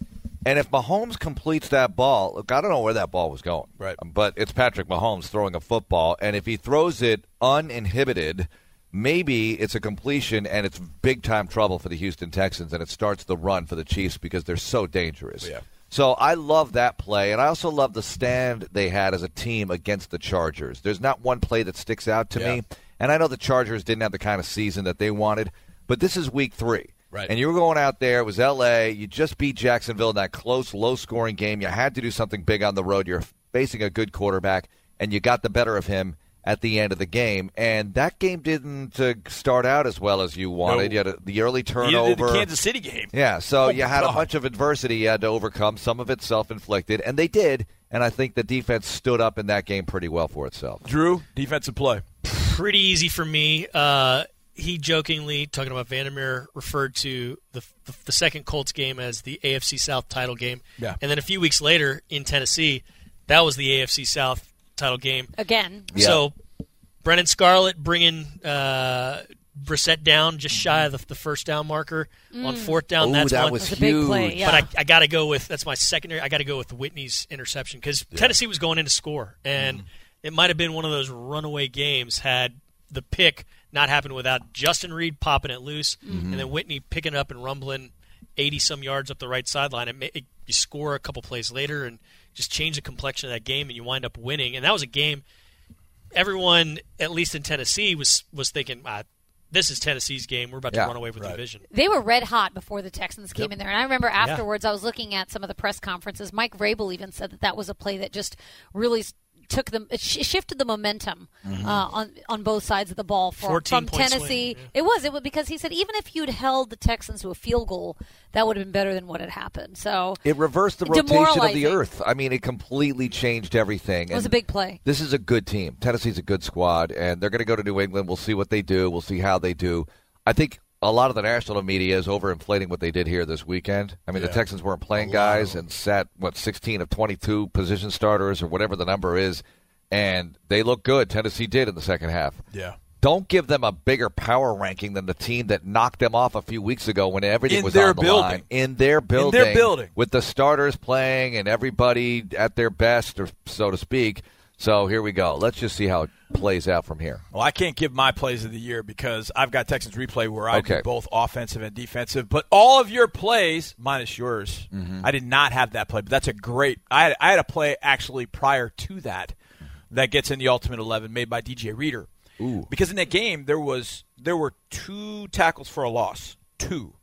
And if Mahomes completes that ball, look, I don't know where that ball was going. Right. But it's Patrick Mahomes throwing a football, and if he throws it uninhibited, maybe it's a completion and it's big time trouble for the Houston Texans, and it starts the run for the Chiefs because they're so dangerous. Yeah. So I love that play, and I also love the stand they had as a team against the Chargers. There's not one play that sticks out to Yeah. me, and I know the Chargers didn't have the kind of season that they wanted, but this is week three. Right. And you were going out there, it was L.A., you just beat Jacksonville in that close, low scoring game. You had to do something big on the road. You're facing a good quarterback, and you got the better of him at the end of the game. And that game didn't uh, start out as well as you wanted. No. You had a, the early Either turnover. the Kansas City game. Yeah, so Oh, you my had a bunch of adversity you had to overcome. Some of it self-inflicted, and they did. And I think the defense stood up in that game pretty well for itself. Drew, defensive play. pretty easy for me. Uh, he jokingly, talking about Vandermeer, referred to the, the the second Colts game as the AFC South title game. Yeah. And then a few weeks later in Tennessee, that was the AFC South title game. Again. Yeah. So Brennan Scarlett bringing uh, Brissett down just shy of the, the first down marker on fourth down. Ooh, that's that one. was That's a big huge. play, yeah. But I, I got to go with that's my secondary. I got to go with Whitney's interception because Tennessee was going in to score, and it might have been one of those runaway games had the pick not happened without Justin Reid popping it loose, and then Whitney picking it up and rumbling eighty some yards up the right sideline. It, ma- it, you score a couple plays later and just change the complexion of that game, and you wind up winning. And that was a game. Everyone, at least in Tennessee, was was thinking, ah, "This is Tennessee's game. We're about Yeah. to run away with the division." They were red hot before the Texans came in there. And I remember afterwards, I was looking at some of the press conferences. Mike Vrabel even said that that was a play that just really s- took them, it sh- shifted the momentum uh, on on both sides of the ball for, 14 from point Tennessee. swing, It was it was because he said even if you'd held the Texans to a field goal, that would have been better than what had happened. So It reversed the rotation of the earth. I mean, it completely changed everything. it was And a big play. This is a good team. Tennessee's a good squad, and they're going to go to New England. We'll see what they do. We'll see how they do. I think a lot of the national media is overinflating what they did here this weekend. I mean, the Texans weren't playing guys and sat what 16 of 22 position starters or whatever the number is, and they look good. Tennessee did in the second half. Yeah. Don't give them a bigger power ranking than the team that knocked them off a few weeks ago when everything In was their on the building. line. In their building. In their building. With the starters playing and everybody at their best, or so to speak. So here we go. Let's just see how it plays out from here. Well, I can't give my plays of the year because I've got Texans replay where I Okay. do both offensive and defensive. But all of your plays, minus yours, Mm-hmm. I did not have that play. But that's a great. I had, I had a play actually prior to that that gets in the ultimate eleven made by DJ Reader. Ooh. Because in that game there was there were two tackles for a loss, two.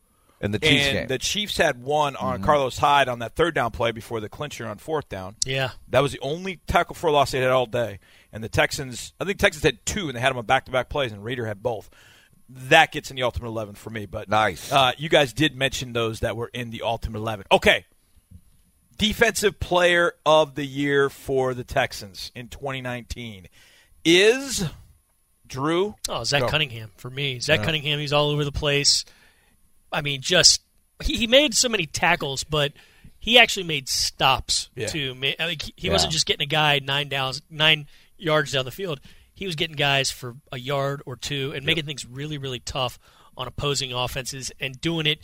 In the Chiefs and game. Mm-hmm. the Chiefs had one on Carlos Hyde on that third down play before the clincher on fourth down. Yeah. That was the only tackle for a loss they had all day. And the Texans, I think Texans had two, and they had them on back-to-back plays, and Reader had both. That gets in the ultimate eleven for me. But Nice. Uh, you guys did mention those that were in the ultimate eleven. Okay. Defensive player of the year for the Texans in 2019 is Drew. Oh, Zach Go. Cunningham for me. Zach Cunningham, he's all over the place. I mean, just he, he made so many tackles, but he actually made stops Yeah. too. I mean, he- Yeah. wasn't just getting a guy nine downs, nine yards down the field. He was getting guys for a yard or two and making things really, really tough on opposing offenses and doing it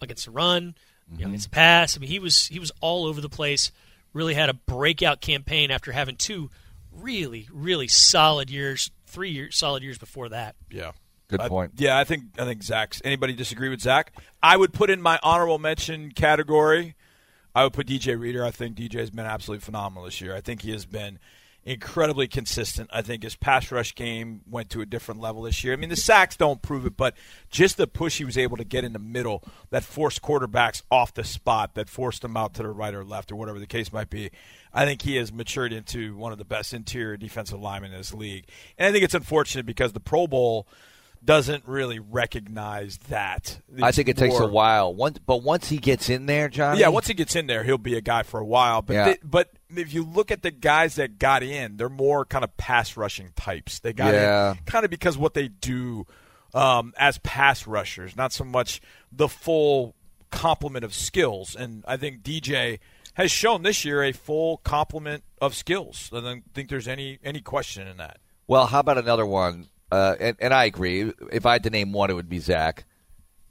against the run, you know, mm-hmm. against the pass. I mean, he was he was all over the place. Really had a breakout campaign after having two really, really solid years, three years, solid years before that. Yeah. Good I- point. yeah, I think I think Zach's. Anybody disagree with Zach? I would put in my honorable mention category. I would put DJ Reader. I think DJ has been absolutely phenomenal this year. I think he has been incredibly consistent. I think his pass rush game went to a different level this year. I mean, the sacks don't prove it, but just the push he was able to get in the middle that forced quarterbacks off the spot, that forced them out to the right or left or whatever the case might be. I think he has matured into one of the best interior defensive linemen in this league. And I think it's unfortunate because the Pro Bowl doesn't really recognize that. I think it takes a while. Once, but once he gets in there, Johnny. yeah, once he gets in there, he'll be a guy for a while. But Yeah. they- but if you look at the guys that got in, they're more kind of pass rushing types. They got Yeah. in kind of because what they do um, as pass rushers, not so much the full complement of skills. And I think DJ has shown this year a full complement of skills. I don't think there's any any question in that. Well, how about another one? Uh, and, and I agree. If I had to name one, it would be Zach.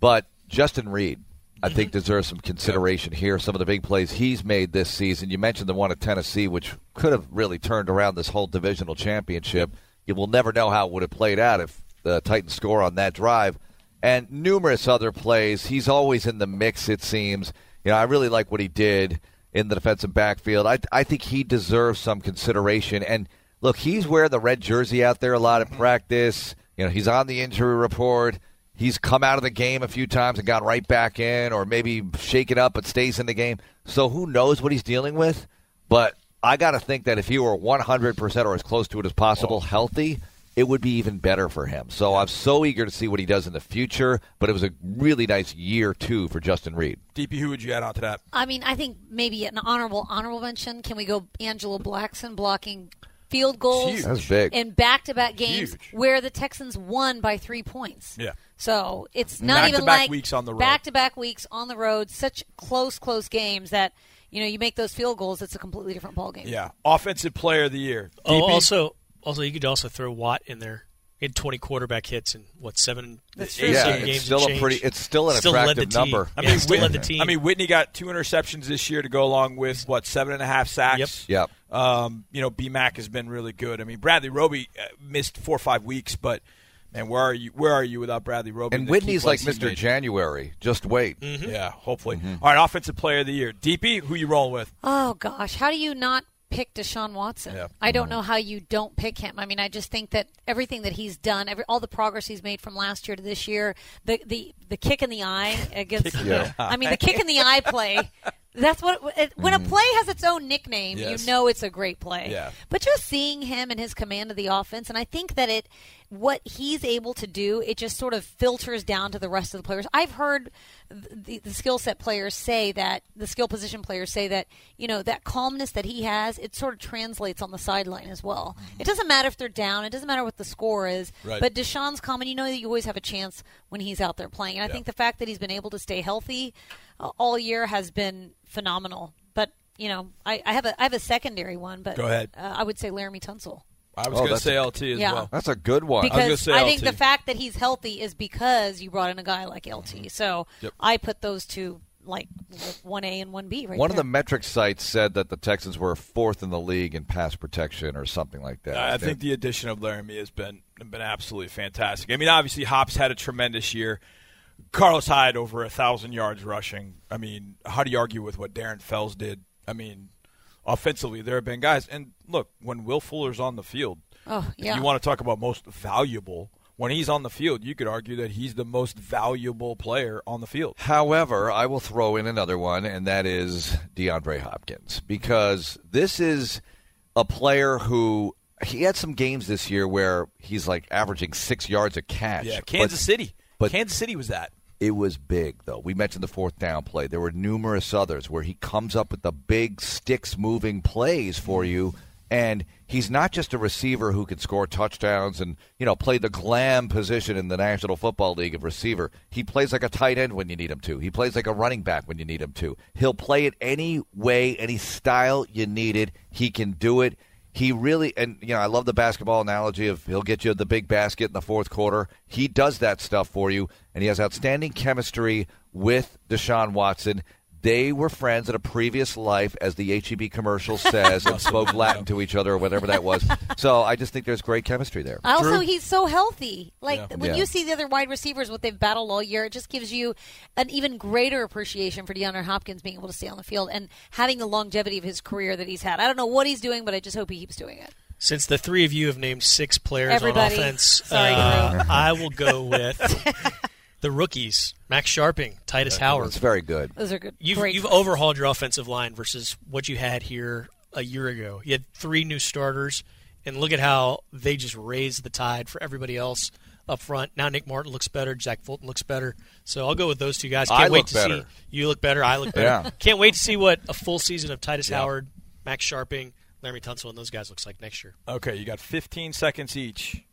But Justin Reid, I think, deserves some consideration here. Some of the big plays he's made this season. You mentioned the one at Tennessee, which could have really turned around this whole divisional championship. You will never know how it would have played out if the Titans score on that drive. And numerous other plays. He's always in the mix, it seems. You know, I really like what he did in the defensive backfield. I, I think he deserves some consideration. And look, he's wearing the red jersey out there a lot in mm-hmm. practice. You know, he's on the injury report. He's come out of the game a few times and gone right back in, or maybe shake it up but stays in the game. So who knows what he's dealing with? But I got to think that if he were 100% or as close to it as possible oh. healthy, it would be even better for him. So I'm so eager to see what he does in the future. But it was a really nice year, too, for Justin Reid. DP, who would you add on to that? I mean, I think maybe an honorable honorable mention. Can we go Angelo Blackson blocking field goals That's big. in back-to-back games Huge. where the Texans won by three points? Yeah. So it's not even Back-to-back like weeks on the road. back-to-back weeks on the road. Such close, close games that you know you make those field goals. It's a completely different ball game. Yeah. Offensive player of the year. Oh, DP? also, also you could also throw Watt in there. He had 20 quarterback hits in what seven, That's true. Yeah, seven it's games still a pretty. It's still an Still led attractive the team. number. I Yeah, mean, still Whit- led the team. I mean, Whitney got two interceptions this year to go along with what seven and a half sacks. Yep. Um, you know, B Mac has been really good. I mean, Bradley Roby uh, missed four or five weeks, but man, where are you? Where are you without Bradley Roby? And Whitney's like Mr. made? January. Just wait. Yeah, hopefully. Mm-hmm. All right, offensive player of the year. DP, who you rolling with? Oh gosh, how do you not pick Deshaun Watson? Yeah. I don't know how you don't pick him. I mean, I just think that everything that he's done, every, all the progress he's made from last year to this year, the the the kick in the eye against, Kick in the I mean, the kick in the eye play. That's what it, when a mm-hmm. play has its own nickname, Yes. you know it's a great play. Yeah. But just seeing him and his command of the offense, and I think that it, what he's able to do, it just sort of filters down to the rest of the players. I've heard the, the skill set players say that the skill position players say that you know that calmness that he has, it sort of translates on the sideline as well. Mm-hmm. It doesn't matter if they're down, it doesn't matter what the score is, Right. but Deshaun's calm, and you know that you always have a chance when he's out there playing. And I think the fact that he's been able to stay healthy all year has been phenomenal. But you know, I, I have a I have a secondary one, but Go ahead. Uh, I would say Laremy Tunsil I was Oh, going to say a- LT as Yeah. well. That's a good one. gonna because say I, think LT. the fact that he's healthy is because you brought in a guy like LT. So Yep. I put those two like one A and one B right One of the metric sites said that the Texans were fourth in the league in pass protection or something like that. I think the addition of Laremy has been been absolutely fantastic. I mean, obviously Hops had a tremendous year. Carlos Hyde over a thousand yards rushing. I mean, how do you argue with what Darren Fells did? I mean, offensively, there have been guys. And look, when Will Fuller's on the field, oh if yeah, you want to talk about most valuable, when he's on the field, you could argue that he's the most valuable player on the field. However, I will throw in another one, and that is DeAndre Hopkins, because this is a player who he had some games this year where he's like averaging six yards a catch. Yeah, but Kansas City. But- Kansas City was that. It was big, though. We mentioned the fourth down play. There were numerous others where he comes up with the big sticks moving plays for you. And he's not just a receiver who can score touchdowns and, you know, play the glam position in the National Football League of receiver. He plays like a tight end when you need him to. He plays like a running back when you need him to. He'll play it any way, any style you need it. He can do it. He really, and you know, I love the basketball analogy of he'll get you the big basket in the fourth quarter. He does that stuff for you, and he has outstanding chemistry with Deshaun Watson. They were friends in a previous life, as the HEB commercial says, and spoke Latin to each other or whatever that was. So I just think there's great chemistry there. Also, he's so healthy. Like Yeah. when Yeah. you see the other wide receivers, what they've battled all year, it just gives you an even greater appreciation for DeAndre Hopkins being able to stay on the field and having the longevity of his career that he's had. I don't know what he's doing, but I just hope he keeps doing it. Since the three of you have named six players Everybody. on offense, Sorry, uh, I will go with the rookies: Max Scharping, Titus Howard. It's very good. Those are good. You've great you've overhauled your offensive line versus what you had here a year ago. You had three new starters, and look at how they just raised the tide for everybody else up front. Now Nick Martin looks better, Zach Fulton looks better. So I'll go with those two guys. Can't I wait look to better. see you look better. I look better. Yeah. Can't wait to see what a full season of Titus Howard, Max Scharping, Larry Tunsil, and those guys looks like next year. Okay, you got 15 seconds each.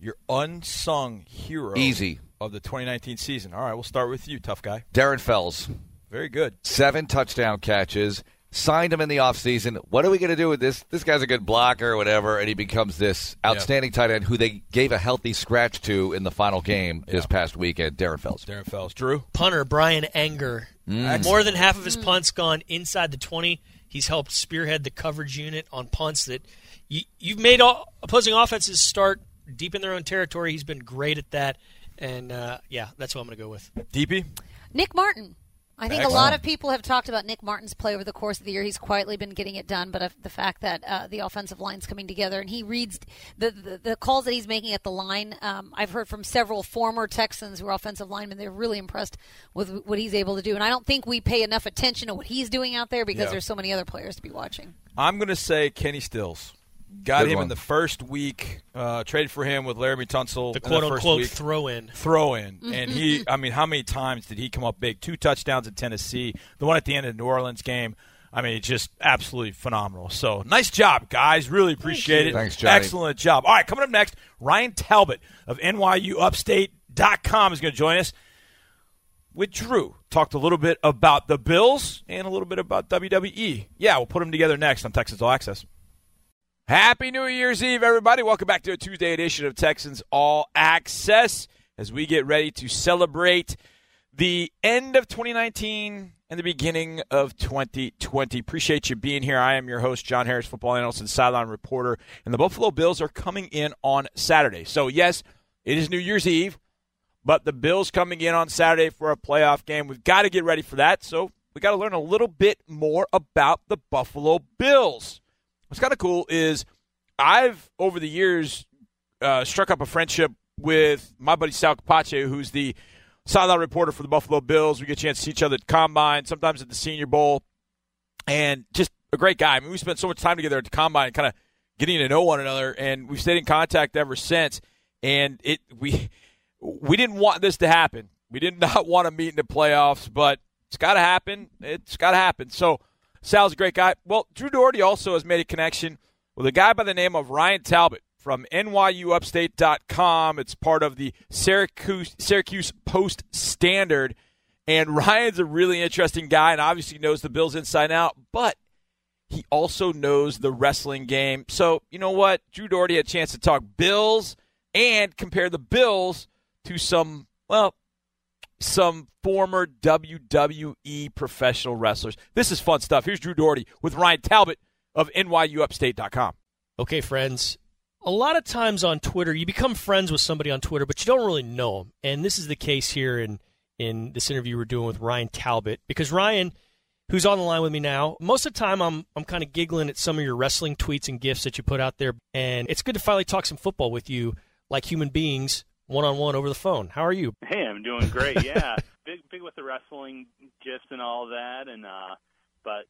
Your unsung hero Easy. of the 2019 season. All right, we'll start with you, tough guy. Darren Fells, Very good. seven touchdown catches. Signed him in the offseason. What are we going to do with this? This guy's a good blocker or whatever, and he becomes this outstanding tight end who they gave a healthy scratch to in the final game this past weekend, Darren Fells. Darren Fells. Drew? punter Bryan Anger. Mm. More than half of his punts gone inside the 20. He's helped spearhead the coverage unit on punts that you, you've made all, opposing offenses start deep in their own territory. He's been great at that. And uh, yeah, that's what I'm going to go with. DP? Nick Martin. I think a lot of people have talked about Nick Martin's play over the course of the year. He's quietly been getting it done, but uh, the fact that uh, the offensive line's coming together and he reads the, the, the calls that he's making at the line. Um, I've heard from several former Texans who are offensive linemen. They're really impressed with what he's able to do. And I don't think we pay enough attention to what he's doing out there because Yeah. there's so many other players to be watching. I'm going to say Kenny Stills. Got Good him one. in the first week. Uh, traded for him with Laremy Tunsil. The in quote the first unquote week. throw in. throw in. And he, I mean, how many times did he come up big? Two touchdowns in Tennessee. The one at the end of the New Orleans game. I mean, just absolutely phenomenal. So nice job, guys. Really appreciate it. Thanks, Johnny. Excellent job. All right, coming up next, Ryan Talbot of NYUUpstate.com is going to join us with Drew. Talked a little bit about the Bills and a little bit about WWE. Yeah, we'll put them together next on Texans All Access. Happy New Year's Eve, everybody. Welcome back to a Tuesday edition of Texans All Access as we get ready to celebrate the end of 2019 and the beginning of 2020. Appreciate you being here. I am your host, John Harris, football analyst and sideline reporter. And the Buffalo Bills are coming in on Saturday. So, yes, it is New Year's Eve, but the Bills coming in on Saturday for a playoff game. We've got to get ready for that. So, we got to learn a little bit more about the Buffalo Bills. What's kind of cool is I've over the years uh, struck up a friendship with my buddy Sal Capaccio, who's the sideline reporter for the Buffalo Bills. We get a chance to see each other at combine, sometimes at the Senior Bowl, and just a great guy. I mean, we spent so much time together at the combine, kind of getting to know one another, and we've stayed in contact ever since. And it we we didn't want this to happen. We did not want to meet in the playoffs, but it's got to happen. It's got to happen. So Sal's a great guy. Well, Drew Dougherty also has made a connection with a guy by the name of Ryan Talbot from NYUUpstate.com. It's part of the Syracuse, Syracuse Post Standard. And Ryan's a really interesting guy and obviously knows the Bills inside out, but he also knows the wrestling game. So, you know what? Drew Dougherty had a chance to talk Bills and compare the Bills to some, well, some former WWE professional wrestlers. This is fun stuff. Here's Drew Dougherty with Ryan Talbot of NYUUpstate.com. Okay, friends. A lot of times on Twitter, you become friends with somebody on Twitter, but you don't really know them. And this is the case here in in this interview we're doing with Ryan Talbot because Ryan, who's on the line with me now, most of the time I'm I'm kind of giggling at some of your wrestling tweets and gifs that you put out there, and it's good to finally talk some football with you like human beings, one on one over the phone. How are you? Hey, I'm doing great. Yeah, big big with the wrestling gifs and all that, and uh, but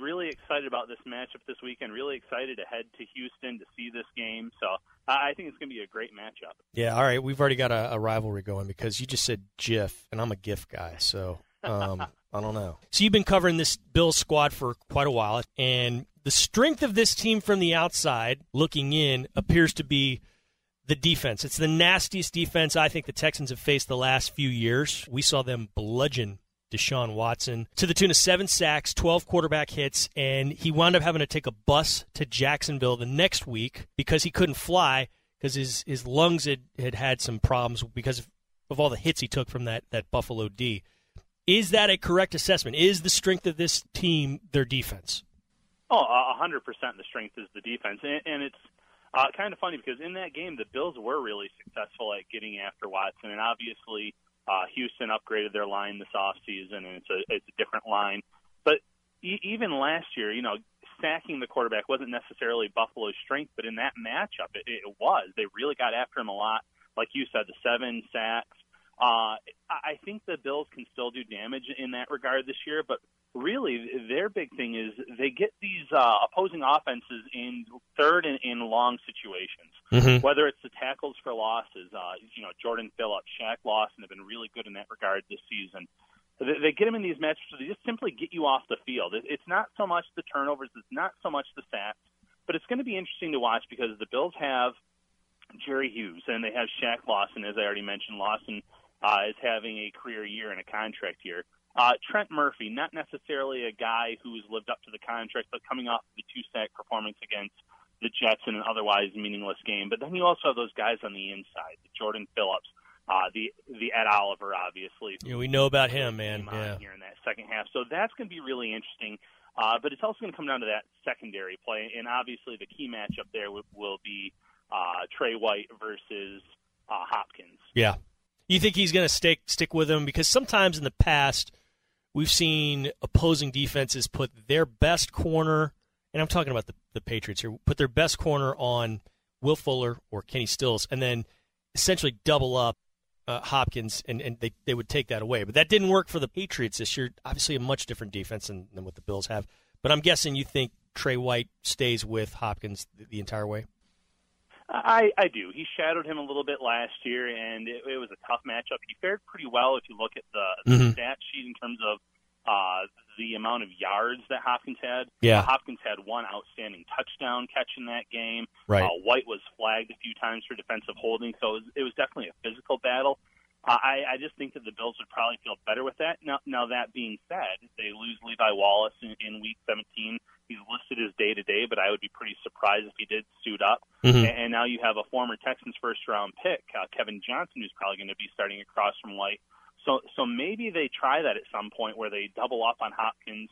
really excited about this matchup this weekend. Really excited to head to Houston to see this game. So I I think it's going to be a great matchup. Yeah, all right. We've already got a, a rivalry going because you just said GIF, and I'm a GIF guy, so um, I don't know. So you've been covering this Bills squad for quite a while, and the strength of this team from the outside, looking in, appears to be the defense. It's the nastiest defense I think the Texans have faced the last few years. We saw them bludgeon Deshaun Watson to the tune of seven sacks, 12 quarterback hits, and he wound up having to take a bus to Jacksonville the next week because he couldn't fly because his, his lungs had, had had some problems because of, of all the hits he took from that, that Buffalo D. Is that a correct assessment? Is the strength of this team their defense? Oh, a hundred percent. The strength is the defense, and, and it's uh, kind of funny because in that game the Bills were really successful at getting after Watson, and obviously uh, Houston upgraded their line this offseason, and it's a it's a different line. But e- even last year, you know, sacking the quarterback wasn't necessarily Buffalo's strength, but in that matchup, it, it was. They really got after him a lot, like you said, the seven sacks. Uh, I think the Bills can still do damage in that regard this year, but really their big thing is they get these uh, opposing offenses in third and in long situations. Mm-hmm. Whether it's the tackles for losses, uh, you know Jordan Phillips, Shaq Lawson have been really good in that regard this season. They, they get them in these matches, so they just simply get you off the field. It, it's not so much the turnovers, it's not so much the sacks, but it's going to be interesting to watch because the Bills have Jerry Hughes and they have Shaq Lawson, as I already mentioned. Lawson uh, is having a career year and a contract year. Uh, Trent Murphy, not necessarily a guy who's lived up to the contract, but coming off the two sack performance against the Jets in an otherwise meaningless game. But then you also have those guys on the inside, the Jordan Phillips, uh, the the Ed Oliver, obviously. Yeah, we know about him, man. Yeah. Here in that second half, so that's going to be really interesting. Uh, but it's also going to come down to that secondary play, and obviously the key matchup there will, will be uh, Trey White versus uh, Hopkins. Yeah. You think he's going to stick stick with him because sometimes in the past we've seen opposing defenses put their best corner, and I'm talking about the, the Patriots here, put their best corner on Will Fuller or Kenny Stills, and then essentially double up uh, Hopkins, and, and they, they would take that away. But that didn't work for the Patriots this year. Obviously, a much different defense than, than what the Bills have. But I'm guessing you think Trey White stays with Hopkins the, the entire way? I, I do. He shadowed him a little bit last year, and it, it was a tough matchup. He fared pretty well if you look at the, the Mhm. stat sheet in terms of uh, the amount of yards that Hopkins had. Yeah. Uh, Hopkins had one outstanding touchdown catch in that game. Right. Uh, White was flagged a few times for defensive holding, so it was, it was definitely a physical battle. I, I just think that the Bills would probably feel better with that. Now, now that being said, they lose Levi Wallace in, in Week 17, he's listed as day to day, but I would be pretty surprised if he did suit up. Mhm. And, and now you have a former Texans first round pick, uh, Kevin Johnson, who's probably going to be starting across from White. So, so maybe they try that at some point where they double up on Hopkins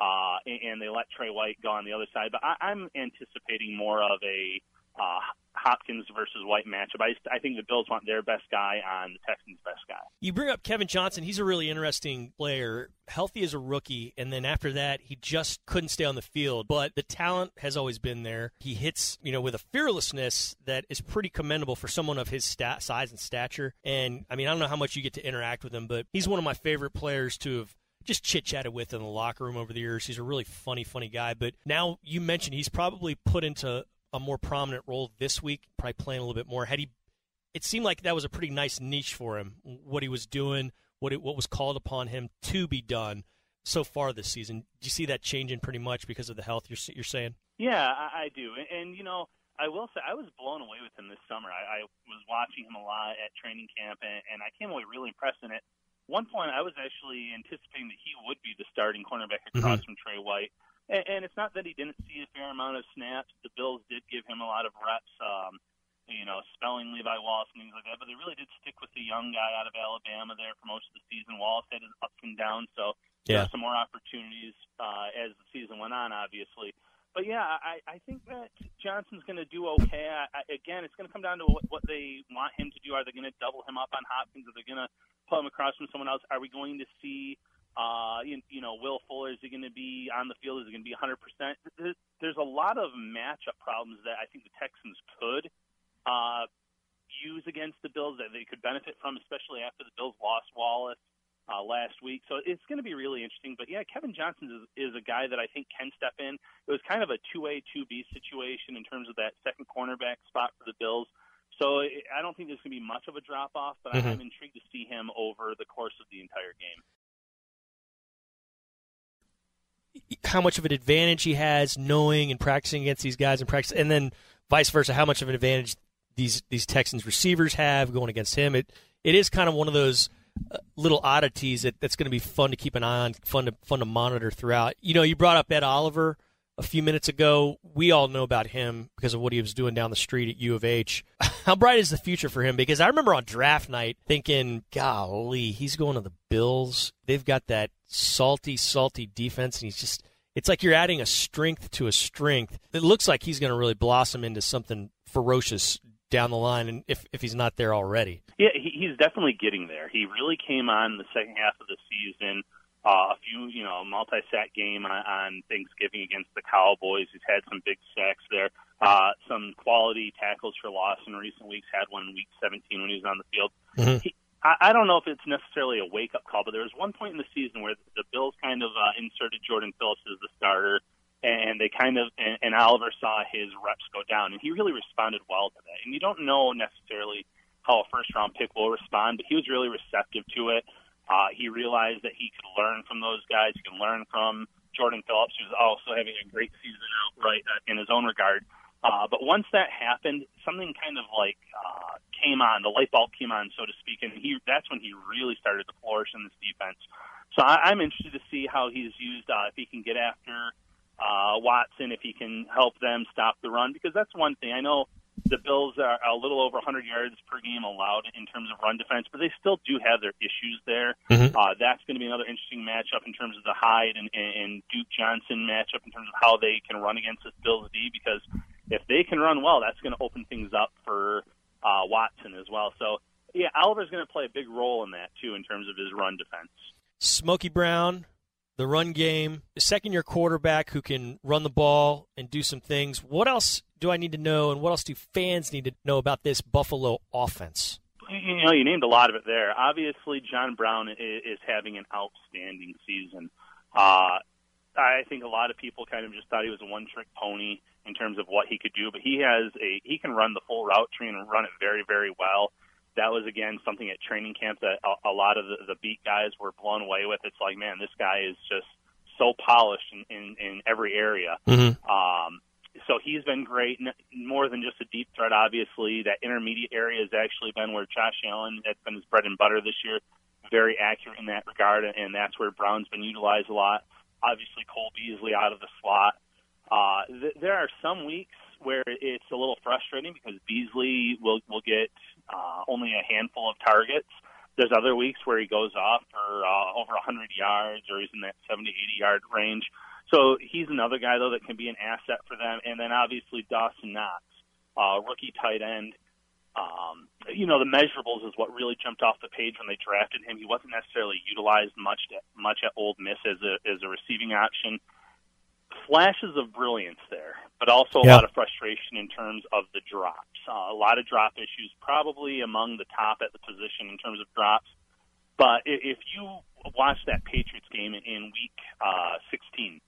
uh, and, and they let Trey White go on the other side. But I, I'm anticipating more of a uh, Hopkins versus White matchup. I, I think the Bills want their best guy on the Texans' best guy. You bring up Kevin Johnson. He's a really interesting player. Healthy as a rookie, and then after that, he just couldn't stay on the field. But the talent has always been there. He hits, you know, with a fearlessness that is pretty commendable for someone of his stat, size and stature. And I mean, I don't know how much you get to interact with him, but he's one of my favorite players to have just chit chatted with in the locker room over the years. He's a really funny, funny guy. But now you mentioned he's probably put into a more prominent role this week, probably playing a little bit more. Had he it seemed like that was a pretty nice niche for him. What he was doing, what it, what was called upon him to be done so far this season. Do you see that changing pretty much because of the health you're you're saying? Yeah, I, I do. And, and you know, I will say I was blown away with him this summer. I, I was watching him a lot at training camp, and, and I came away really impressed. And at one point, I was actually anticipating that he would be the starting cornerback across Mhm. from Trey White. And, and it's not that he didn't see a fair amount of snaps. The Bills did give him a lot of reps. Um, you know, spelling Levi Wallace and things like that, but they really did stick with the young guy out of Alabama there for most of the season. Wallace had his ups and downs, so there Yeah. were some more opportunities uh, as the season went on, obviously. But yeah, I, I think that Johnson's going to do okay. I, I, again, it's going to come down to what, what they want him to do. Are they going to double him up on Hopkins? Are they going to pull him across from someone else? Are we going to see, uh, you, you know, Will Fuller? Is he going to be on the field? Is he going to be 100%? There's, there's a lot of matchup problems that I think the Texans could uh, use against the Bills that they could benefit from, especially after the Bills lost Wallace uh, last week. So it's going to be really interesting. But yeah, Kevin Johnson is, is a guy that I think can step in. It was kind of a two-A, two-B situation in terms of that second cornerback spot for the Bills. So it- I don't think there's going to be much of a drop off, but Mhm. I'm intrigued to see him over the course of the entire game. How much of an advantage he has knowing and practicing against these guys and practice, and then vice versa, how much of an advantage these these Texans receivers have going against him. It it is kind of one of those uh, little oddities that, that's going to be fun to keep an eye on, fun to fun to monitor throughout. You know, you brought up Ed Oliver a few minutes ago. We all know about him because of what he was doing down the street at U of H. How bright is the future for him? Because I remember on draft night thinking, golly, he's going to the Bills. They've got that salty, salty defense, and he's just. It's like you're adding a strength to a strength. It looks like he's going to really blossom into something ferocious down the line, and if if he's not there already. Yeah, he, he's definitely getting there. He really came on the second half of the season. Uh, a few, you know, multi-sack game on, on Thanksgiving against the Cowboys. He's had some big sacks there. Uh, some quality tackles for loss in recent weeks. Had one in Week 17 when he was on the field. Mhm. He, I, I don't know if it's necessarily a wake-up call, but there was one point in the season where the Bills kind of uh, inserted Jordan Phillips as the starter, and they kind of and, and Oliver saw his reps go down, and he really responded well to that. And you don't know necessarily how a first-round pick will respond, but he was really receptive to it. Uh, he realized that he could learn from those guys. He can learn from Jordan Phillips, who's also having a great season outright uh, in his own regard. Uh, but once that happened, something kind of like uh, came on. The light bulb came on, so to speak, and he that's when he really started to flourish in this defense. So I, I'm interested to see how he's used. Uh, if he can get after uh, Watson, if he can help them stop the run, because that's one thing I know. The Bills are a little over 100 yards per game allowed in terms of run defense, but they still do have their issues there. Mhm. Uh, that's going to be another interesting matchup in terms of the Hyde and, and, and Duke Johnson matchup in terms of how they can run against this Bills D. Because if they can run well, that's going to open things up for uh, Watson as well. So yeah, Oliver's going to play a big role in that too in terms of his run defense. Smokey Brown, the run game, the second year quarterback who can run the ball and do some things. What else do I need to know, and what else do fans need to know about this Buffalo offense? You know, you named a lot of it there. Obviously, John Brown is, having an outstanding season. Uh, I think a lot of people kind of just thought he was a one-trick pony in terms of what he could do, but he has a he can run the full route tree and run it very, very well. That was again something at training camp that a, a lot of the, the beat guys were blown away with. It's like, man, this guy is just so polished in in, in every area. Mm-hmm. Um, so he's been great. More than just a deep threat, obviously. That intermediate area has actually been where Josh Allen has been his bread and butter this year. Very accurate in that regard, and that's where Brown's been utilized a lot. Obviously, Cole Beasley out of the slot. Uh, th- there are some weeks where it's a little frustrating because Beasley will will get uh, only a handful of targets. There's other weeks where he goes off for uh, over 100 yards or he's in that 70, 80 yard range. So he's another guy though that can be an asset for them. And then obviously Dawson Knox, uh, rookie tight end. Um, you know the measurables is what really jumped off the page when they drafted him. He wasn't necessarily utilized much to, much at Ole Miss as a as a receiving option. Flashes of brilliance there, but also a Yeah. lot of frustration in terms of the drops. Uh, a lot of drop issues, probably among the top at the position in terms of drops. But if you watch that Patriots game in Week uh, 16,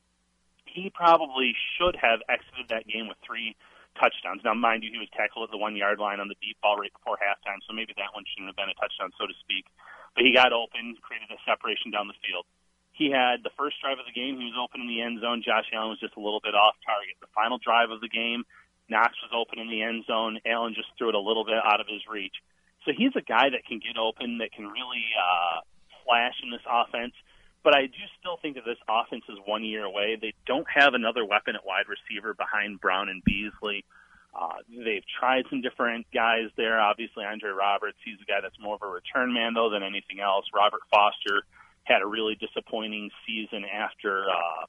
he probably should have exited that game with three touchdowns. Now, mind you, he was tackled at the one yard line on the deep ball right before halftime, so maybe that one shouldn't have been a touchdown, so to speak. But he got open, created a separation down the field. He had the first drive of the game, he was open in the end zone. Josh Allen was just a little bit off target. The final drive of the game, Knox was open in the end zone. Allen just threw it a little bit out of his reach. So he's a guy that can get open, that can really uh, flash in this offense. But I do still think that this offense is one year away. They don't have another weapon at wide receiver behind Brown and Beasley. Uh, they've tried some different guys there. Obviously, Andre Roberts, he's a guy that's more of a return man, though, than anything else. Robert Foster had a really disappointing season after, uh,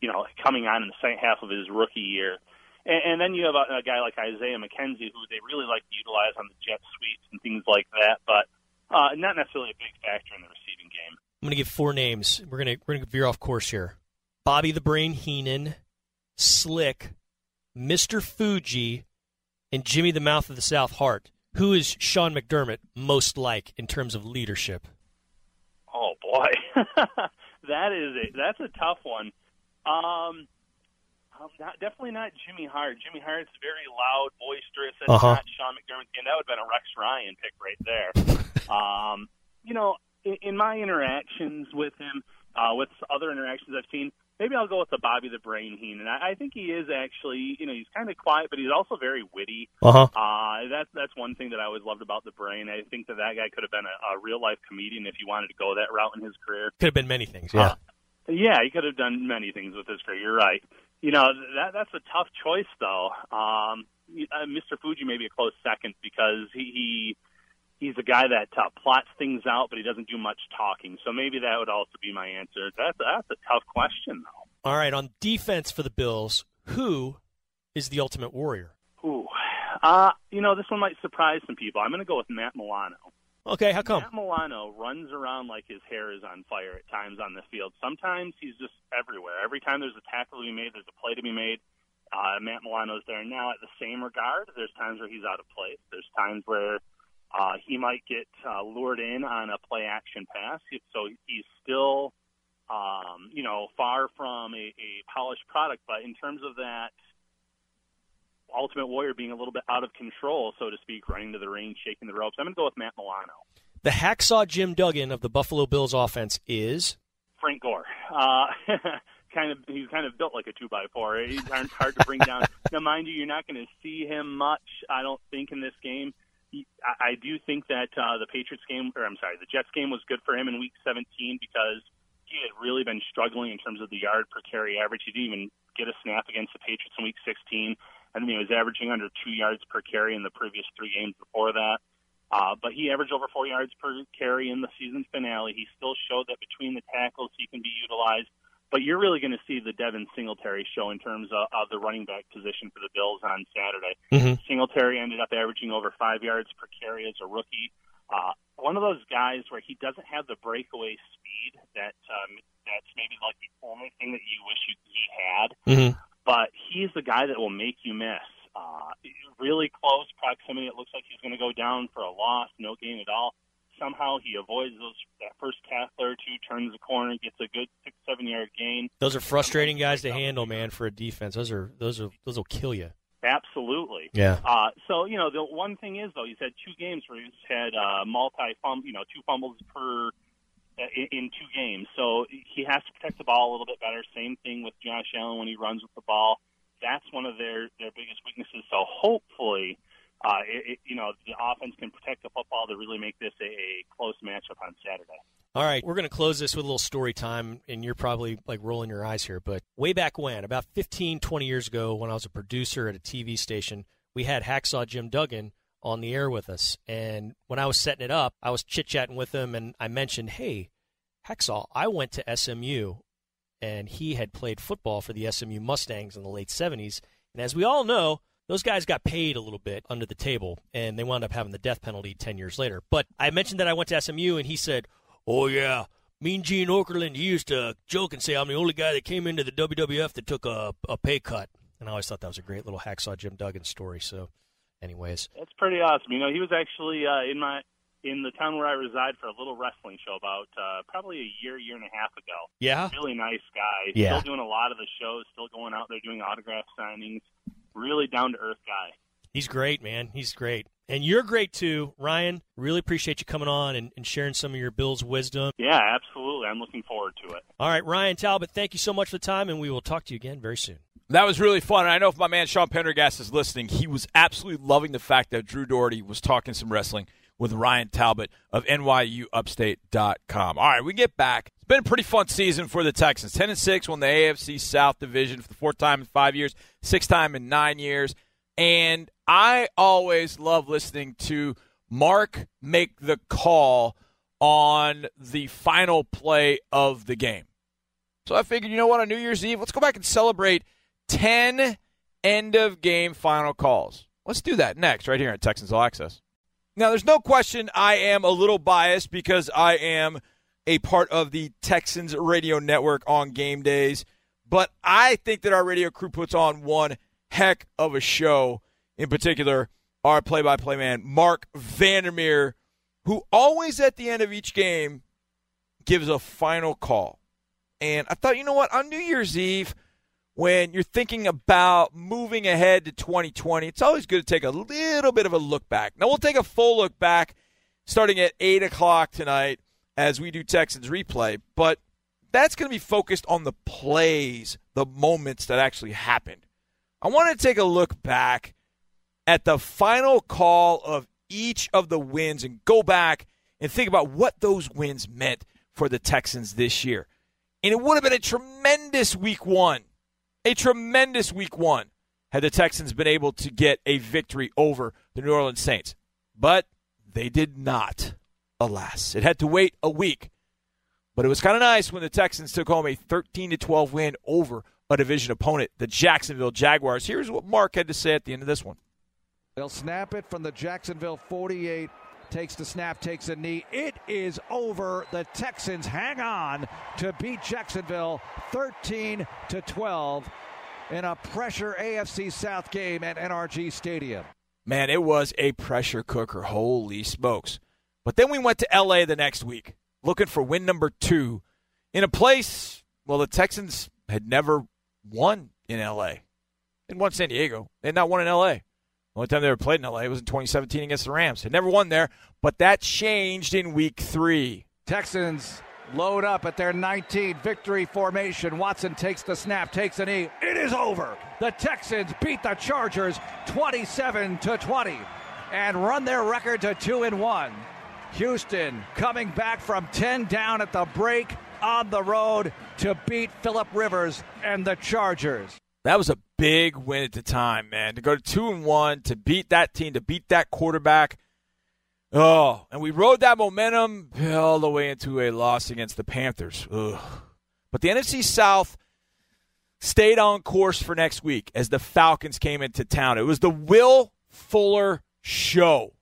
you know, coming on in the second half of his rookie year. And, and then you have a, a guy like Isaiah McKenzie, who they really like to utilize on the jet sweeps and things like that, but uh, not necessarily a big factor in the receiving game. I'm going to give four names. We're going to we're going to veer off course here. Bobby the Brain Heenan, Slick, Mr. Fuji, and Jimmy the Mouth of the South Hart. Who is Sean McDermott most like in terms of leadership? Boy, that is a that's a tough one. Um, um, not definitely not Jimmy Hart. Jimmy Hart's very loud, boisterous. That's Uh-huh. not Sean McDermott, and that would have been a Rex Ryan pick right there. um, you know, in, in my interactions with him, uh, with other interactions I've seen, maybe I'll go with the Bobby the Brain Heenan. I, I think he is actually, you know, he's kind of quiet, but he's also very witty. Uh-huh. Uh, that's that's one thing that I always loved about the Brain. I think that that guy could have been a, a real life comedian if he wanted to go that route in his career. Could have been many things. Yeah. Yeah, he could have done many things with his career. You're right. You know that that's a tough choice, though. Um, uh, Mr. Fuji may be a close second because he, he he's a guy that uh, plots things out, but he doesn't do much talking. So maybe that would also be my answer. That's that's a tough question, though. All right, on defense for the Bills, who is the ultimate warrior? Ooh, uh, you know this one might surprise some people. I'm going to go with Matt Milano. Okay, how come? Matt Milano runs around like his hair is on fire at times on the field. Sometimes he's just everywhere. Every time there's a tackle to be made, there's a play to be made. Uh, Matt Milano's there now. At the same regard, there's times where he's out of place. There's times where uh, he might get uh, lured in on a play action pass. So he's still, um, you know, far from a, a polished product. But in terms of that Ultimate Warrior being a little bit out of control, so to speak, running to the ring, shaking the ropes, I'm going to go with Matt Milano. The hacksaw Jim Duggan of the Buffalo Bills offense is Frank Gore. Uh, kind of, he's kind of built like a two by four. He's hard, hard to bring down. now, mind you, you're not going to see him much. I don't think in this game. I, I do think that uh, the Patriots game, or I'm sorry, the Jets game was good for him in Week 17 because he had really been struggling in terms of the yard per carry average. He didn't even get a snap against the Patriots in Week 16, and then he was averaging under two yards per carry in the previous three games before that. Uh, but he averaged over four yards per carry in the season finale. He still showed that between the tackles he can be utilized. But you're really going to see the Devin Singletary show in terms of, of the running back position for the Bills on Saturday. Mhm. Singletary ended up averaging over five yards per carry as a rookie. Uh, one of those guys where he doesn't have the breakaway speed that um, that's maybe like the only thing that you wish you, he had. Mm-hmm. But he's the guy that will make you miss. Uh, really close proximity. It looks like he's going to go down for a loss, no gain at all. Somehow he avoids those that first tackler or two, turns the corner, gets a good six, seven yard gain. Those are frustrating guys to handle, man, for a defense. Those are those are those will kill you. Absolutely. Yeah. Uh, so you know the one thing is though he's had two games where he's had uh, multi fumble, you know, two fumbles per uh, in, in two games. So he has to protect the ball a little bit better. Same thing with Josh Allen when he runs with the ball. That's one of their their biggest weaknesses. So hopefully, uh, it, it, you know, the offense can protect the football to really make this a, a close matchup on Saturday. All right, we're going to close this with a little story time, and you're probably like rolling your eyes here. But way back when, about 15, 20 years ago, when I was a producer at a TV station, we had Hacksaw Jim Duggan on the air with us. And when I was setting it up, I was chit chatting with him, and I mentioned, hey, Hacksaw, I went to SMU, and he had played football for the SMU Mustangs in the late 70s. And as we all know, those guys got paid a little bit under the table, and they wound up having the death penalty 10 years later. But I mentioned that I went to SMU, and he said, Oh, yeah. Mean Gene Okerlund, he used to joke and say, I'm the only guy that came into the WWF that took a, a pay cut. And I always thought that was a great little Hacksaw Jim Duggan story. So, anyways. That's pretty awesome. You know, he was actually uh, in my in the town where I reside for a little wrestling show about uh, probably a year, year and a half ago. Yeah. Really nice guy. Yeah. Still doing a lot of the shows, still going out there doing autograph signings. Really down to earth guy. He's great, man. He's great. And you're great too, Ryan. Really appreciate you coming on and, and sharing some of your Bills wisdom. Yeah, absolutely. I'm looking forward to it. All right, Ryan Talbot, thank you so much for the time, and we will talk to you again very soon. That was really fun. And I know if my man Sean Pendergast is listening, he was absolutely loving the fact that Drew Dougherty was talking some wrestling with Ryan Talbot of NYUUpstate.com. All right, we get back. It's been a pretty fun season for the Texans. 10 and 6 won the AFC South Division for the fourth time in five years, sixth time in nine years. And I always love listening to Marc make the call on the final play of the game. So I figured, you know what, on New Year's Eve, let's go back and celebrate 10 end of game final calls. Let's do that next, right here at Texans All Access. Now, there's no question I am a little biased because I am a part of the Texans radio network on game days, but I think that our radio crew puts on one heck of a show. In particular, our play by play man, Marc Vandermeer, who always at the end of each game gives a final call. And I thought, you know what, on New Year's Eve, when you're thinking about moving ahead to 2020, it's always good to take a little bit of a look back. Now, we'll take a full look back starting at 8 o'clock tonight as we do Texans replay, but that's going to be focused on the plays, the moments that actually happened. I want to take a look back at the final call of each of the wins and go back and think about what those wins meant for the Texans this year. And it would have been a tremendous week one, a tremendous week one, had the Texans been able to get a victory over the New Orleans Saints. But they did not, alas. It had to wait a week. But it was kind of nice when the Texans took home a 13 to 12 win over a division opponent, the Jacksonville Jaguars. Here's what Marc had to say at the end of this one. They'll snap it from the Jacksonville 48. Takes the snap, takes a knee. It is over. The Texans hang on to beat Jacksonville 13 to 12 in a pressure AFC South game at NRG Stadium. Man, it was a pressure cooker. Holy smokes. But then we went to LA the next week looking for win number two in a place, well, the Texans had never won in LA. And won San Diego. Had not won in LA. Only time they ever played in LA was in 2017 against the Rams. They never won there, but that changed in week three. Texans load up at their 19 victory formation. Watson takes the snap, takes a knee. It is over. The Texans beat the Chargers 27 to 20 and run their record to 2 and 1. Houston coming back from 10 down at the break on the road to beat Philip Rivers and the Chargers. That was a big win at the time, man. To go to two and one, to beat that team, to beat that quarterback. Oh, and we rode that momentum all the way into a loss against the Panthers. Ugh. But the NFC South stayed on course for next week as the Falcons came into town. It was the Will Fuller show.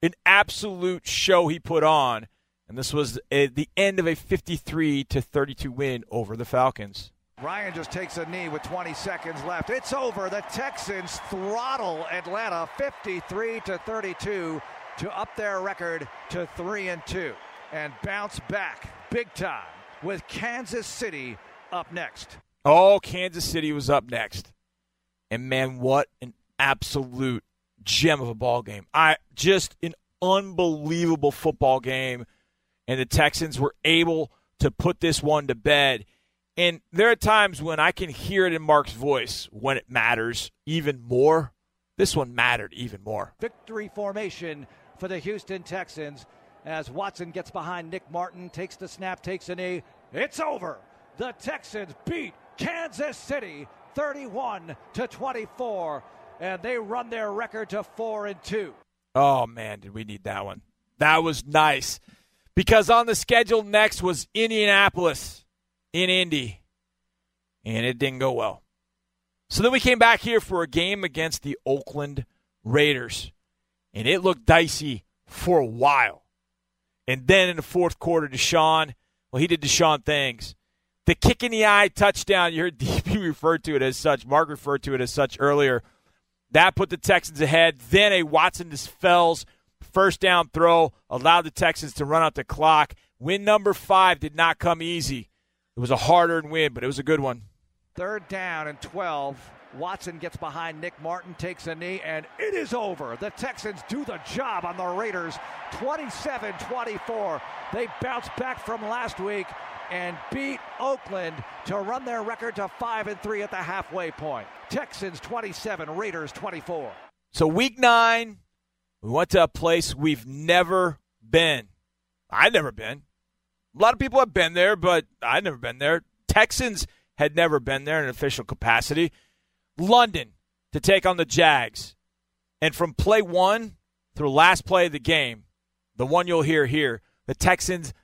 an absolute show he put on. And this was a, the end of a 53 to 32 win over the Falcons. Ryan just takes a knee with 20 seconds left. It's over. The Texans throttle Atlanta 53 to 32 to up their record to 3 and 2 and bounce back big time with Kansas City up next. Oh, Kansas City was up next. And man, what an absolute gem of a ball game. I just an unbelievable football game and the Texans were able to put this one to bed. And there are times when I can hear it in Marc's voice when it matters even more. This one mattered even more. Victory formation for the Houston Texans as Watson gets behind Nick Martin, takes the snap, takes a knee. It's over. The Texans beat Kansas City 31 to 24 and they run their record to 4 and 2. Oh man, did we need that one. That was nice because on the schedule next was Indianapolis in Indy, and it didn't go well. So then we came back here for a game against the Oakland Raiders, and it looked dicey for a while. And then in the fourth quarter, Deshaun, well, he did Deshaun things. The kick in the eye touchdown, you heard Deepi refer to it as such, Marc referred to it as such earlier. That put the Texans ahead. Then a Watson Fells First down throw allowed the Texans to run out the clock. Win number five did not come easy. It was a hard earned win, but it was a good one. Third down and 12. Watson gets behind Nick Martin, takes a knee, and it is over. The Texans do the job on the Raiders 27 24. They bounce back from last week and beat Oakland to run their record to 5 and 3 at the halfway point. Texans 27, Raiders 24. So, week nine, we went to a place we've never been. I've never been. A lot of people have been there, but I'd never been there. Texans had never been there in an official capacity. London to take on the Jags. And from play one through last play of the game, the one you'll hear here, the Texans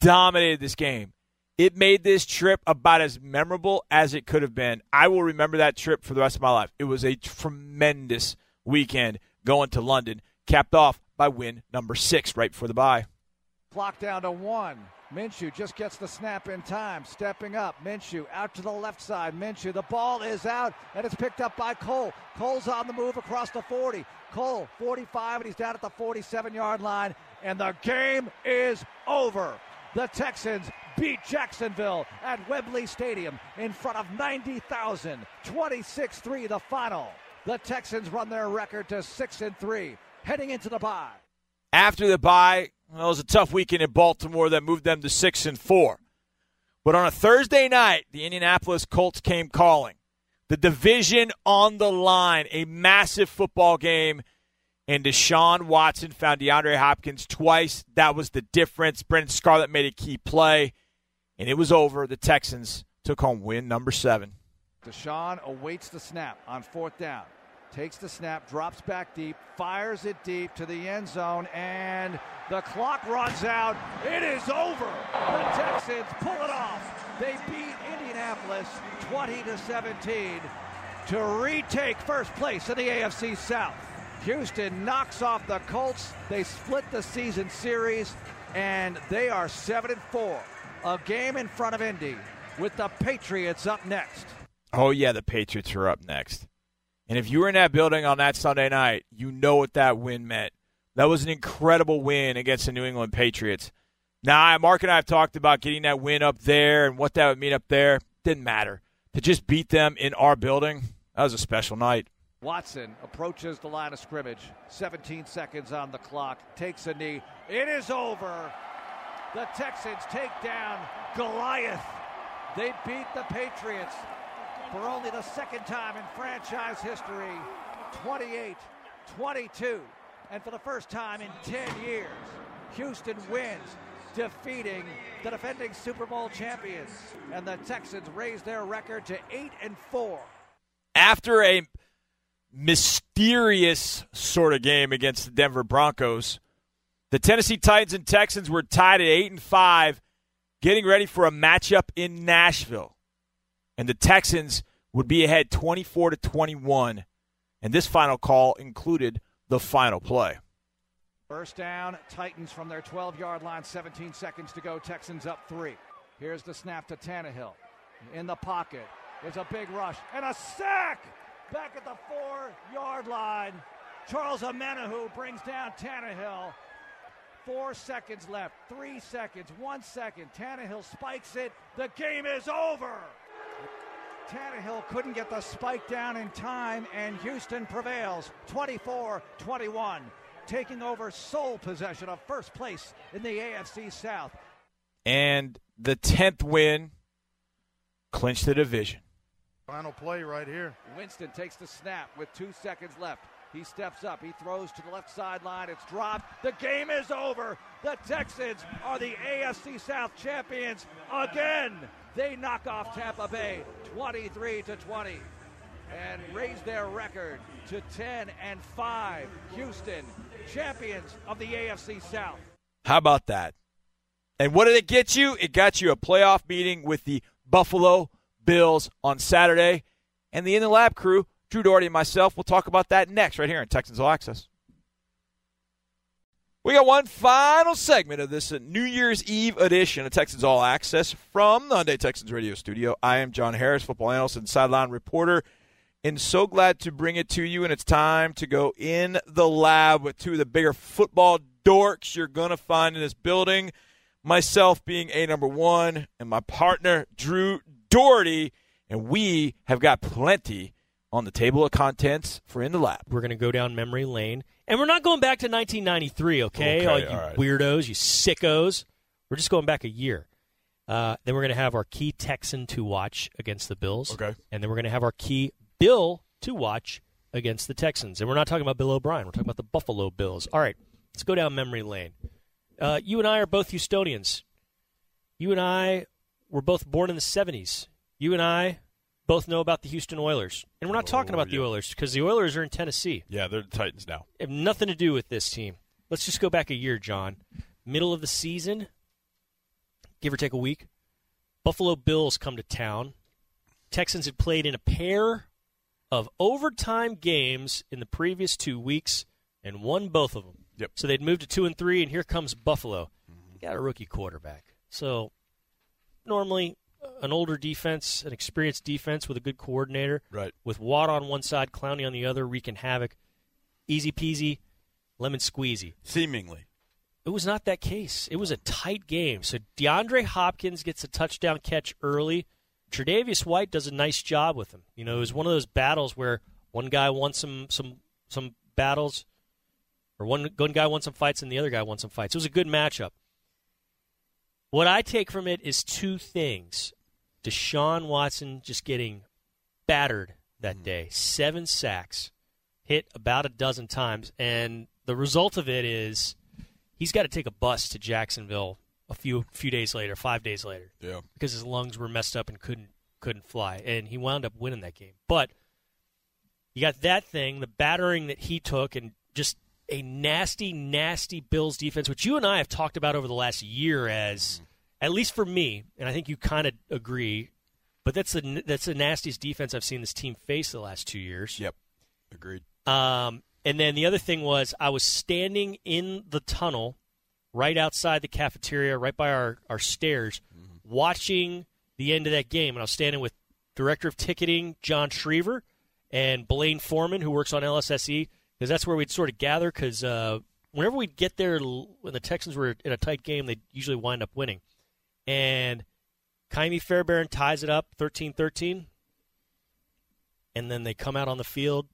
dominated this game. It made this trip about as memorable as it could have been. I will remember that trip for the rest of my life. It was a tremendous weekend going to London capped off by win number six right before the bye. Clock down to one. Minshew just gets the snap in time, stepping up. Minshew out to the left side. Minshew, the ball is out, and it's picked up by Cole. Cole's on the move across the 40. Cole, 45, and he's down at the 47 yard line, and the game is over. The Texans beat Jacksonville at Wembley Stadium in front of 90,000. 26 3 the final. The Texans run their record to 6 and 3 heading into the bye. After the bye, well, it was a tough weekend in Baltimore that moved them to six and four. But on a Thursday night, the Indianapolis Colts came calling. The division on the line, a massive football game, and Deshaun Watson found DeAndre Hopkins twice. That was the difference. Brennan Scarlett made a key play, and it was over. The Texans took home win number seven. Deshaun awaits the snap on fourth down takes the snap, drops back deep, fires it deep to the end zone, and the clock runs out. It is over. The Texans pull it off. They beat Indianapolis 20 to 17 to retake first place in the AFC South. Houston knocks off the Colts. They split the season series, and they are 7 and 4. A game in front of Indy with the Patriots up next. Oh, yeah, the Patriots are up next. And if you were in that building on that Sunday night, you know what that win meant. That was an incredible win against the New England Patriots. Now, Marc and I have talked about getting that win up there and what that would mean up there. Didn't matter. To just beat them in our building, that was a special night. Watson approaches the line of scrimmage. 17 seconds on the clock. Takes a knee. It is over. The Texans take down Goliath. They beat the Patriots for only the second time in franchise history 28 22. And for the first time in 10 years, Houston wins, defeating the defending Super Bowl champions. And the Texans raise their record to 8 and 4. After a mysterious sort of game against the Denver Broncos, the Tennessee Titans and Texans were tied at 8 and 5, getting ready for a matchup in Nashville and the Texans would be ahead 24 to 21. And this final call included the final play. First down, Titans from their 12 yard line, 17 seconds to go. Texans up three. Here's the snap to Tannehill. In the pocket. There's a big rush and a sack back at the four yard line. Charles Omenihu brings down Tannehill. Four seconds left, three seconds, one second. Tannehill spikes it. The game is over. Tannehill couldn't get the spike down in time, and Houston prevails 24 21, taking over sole possession of first place in the AFC South. And the 10th win clinched the division. Final play right here. Winston takes the snap with two seconds left. He steps up. He throws to the left sideline. It's dropped. The game is over. The Texans are the AFC South champions again. They knock off Tampa Bay 23 to 20 and raise their record to 10 and 5. Houston, champions of the AFC South. How about that? And what did it get you? It got you a playoff meeting with the Buffalo Bills on Saturday. And the In the Lab crew, Drew Dougherty and myself, will talk about that next right here in Texans All Access. We got one final segment of this New Year's Eve edition of Texans All Access from the Hyundai Texans radio studio. I am John Harris, football analyst and sideline reporter, and so glad to bring it to you. And it's time to go in the lab with two of the bigger football dorks you're going to find in this building. Myself being a number one, and my partner, Drew Dougherty. And we have got plenty on the table of contents for In the Lab. We're going to go down memory lane. And we're not going back to 1993, okay? Okay, all you all right. weirdos, you sickos. We're just going back a year. Uh, then we're going to have our key Texan to watch against the Bills. Okay. And then we're going to have our key Bill to watch against the Texans. And we're not talking about Bill O'Brien. We're talking about the Buffalo Bills. All right, let's go down memory lane. Uh, you and I are both Houstonians. You and I were both born in the 70s. You and I both know about the Houston Oilers. And we're not oh, talking about the Oilers because the Oilers are in Tennessee Yeah, they're the Titans now. have nothing to do with this team. Let's just go back a year, John. Middle of the season, give or take a week. Buffalo Bills come to town. Texans had played in a pair of overtime games in the previous two weeks and won both of them. Yep. So they'd moved to two and three, and here comes Buffalo. Mm-hmm. Got a rookie quarterback. So normally, an older defense, an experienced defense with a good coordinator, Right. with Watt on one side, Clowney on the other, wreaking havoc. Easy peasy, lemon squeezy. Seemingly. It was not that case. It was a tight game. So DeAndre Hopkins gets a touchdown catch early. Tre'Davious White does a nice job with him. You know, it was one of those battles where one guy won some some some battles, or one one guy won some fights and the other guy won some fights. It was a good matchup. What I take from it is two things: Deshaun Watson just getting battered that mm-hmm. day, seven sacks, hit about a dozen times, and the result of it is he's got to take a bus to Jacksonville a few few days later, five days later, Yeah. because his lungs were messed up and couldn't couldn't fly, and he wound up winning that game. But you got that thing, the battering that he took, and just a nasty, nasty Bills defense, which you and I have talked about over the last year as, at least for me, and I think you kind of agree. But that's the that's the nastiest defense I've seen this team face the last two years. Yep. Agreed. Um, and then the other thing was I was standing in the tunnel right outside the cafeteria, right by our, our stairs, watching the end of that game. And I was standing with director of ticketing John Shriver and Blaine Foreman, who works on LSSE, because that's where we'd sort of gather. Because uh, whenever we'd get there, when the Texans were in a tight game, they'd usually wind up winning. And Ka'imi Fairbairn ties it up 13 13. And then they come out on the field,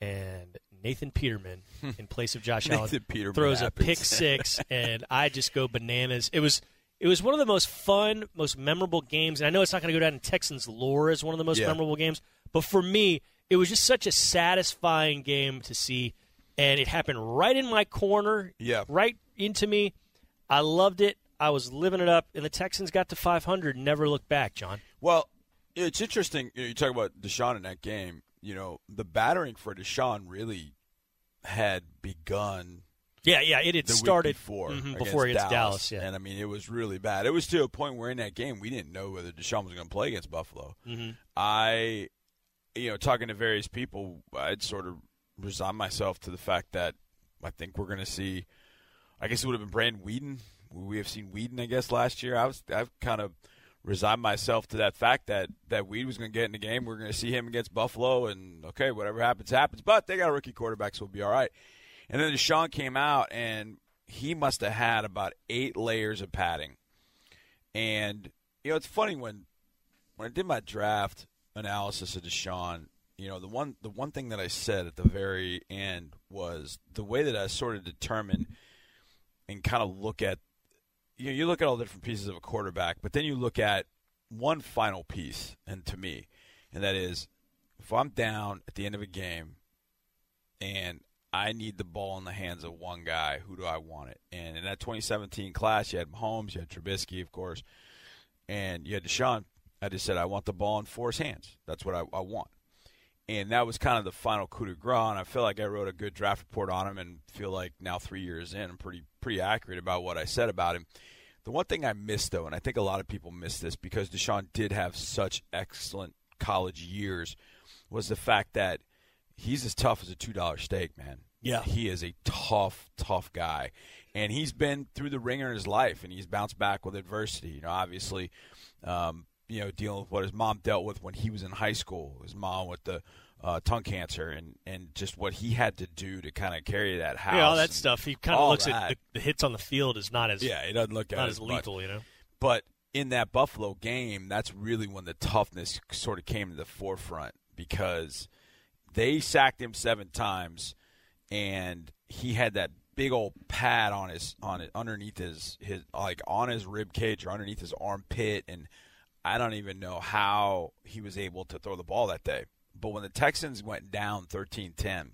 and Nathan Peterman, in place of Josh Allen, throws a pick six, and I just go bananas. It was it was one of the most fun, most memorable games. And I know it's not going to go down in Texans lore as one of the most Yeah. memorable games, but for me, it was just such a satisfying game to see, and it happened right in my corner, Yeah. right into me. I loved it. I was living it up, and the Texans got to 500 and never looked back. John, Well, it's interesting. You, know, you talk about Deshaun in that game. You know, the battering for Deshaun really had begun yeah, yeah, it had started before Mhm, against before against Dallas. Dallas. Yeah, And I mean, it was really bad. It was to a point where in that game we didn't know whether Deshaun was going to play against Buffalo. Mhm. I, you know, talking to various people, I'd sort of resign myself to the fact that I think we're going to see. I guess it would have been Brandon Weeden. We have seen Weeden, I guess, last year. I was I've kind of resigned myself to that fact that that Weed was going to get in the game. We're going to see him against Buffalo, and okay, whatever happens, happens. But they got a rookie quarterback, so we'll be all right. And then Deshaun came out, and he must have had about eight layers of padding. And you know, it's funny when when I did my draft analysis of Deshaun. You know, the one the one thing that I said at the very end was the way that I sort of determined and kind of look at you know, you look at all the different pieces of a quarterback, but then you look at one final piece, and to me, and that is if I'm down at the end of a game and I need the ball in the hands of one guy, who do I want it? And in that 2017 class, you had Mahomes, you had Trubisky, of course, and you had Deshaun. I just said, I want the ball in four's hands. That's what I, I want. And that was kind of the final coup de grace. And I feel like I wrote a good draft report on him, and feel like now three years in, I'm pretty pretty accurate about what I said about him. The one thing I missed, though, and I think a lot of people miss this because Deshaun did have such excellent college years, was the fact that he's as tough as a two dollar steak, man. Yeah, he is a tough, tough guy, and he's been through the ringer in his life, and he's bounced back with adversity. You know, obviously, um, you know, dealing with what his mom dealt with when he was in high school. His mom with the uh, tongue cancer and, and just what he had to do to kind of carry that house. Yeah, all that stuff. He kind of looks that. at the, the, hits on the field is not as yeah, he doesn't look not as lethal, you know. But in that Buffalo game, that's really when the toughness sort of came to the forefront because they sacked him seven times, and he had that big old pad on his on it underneath his his like on his rib cage or underneath his armpit, and I don't even know how he was able to throw the ball that day. But when the Texans went down 13-10,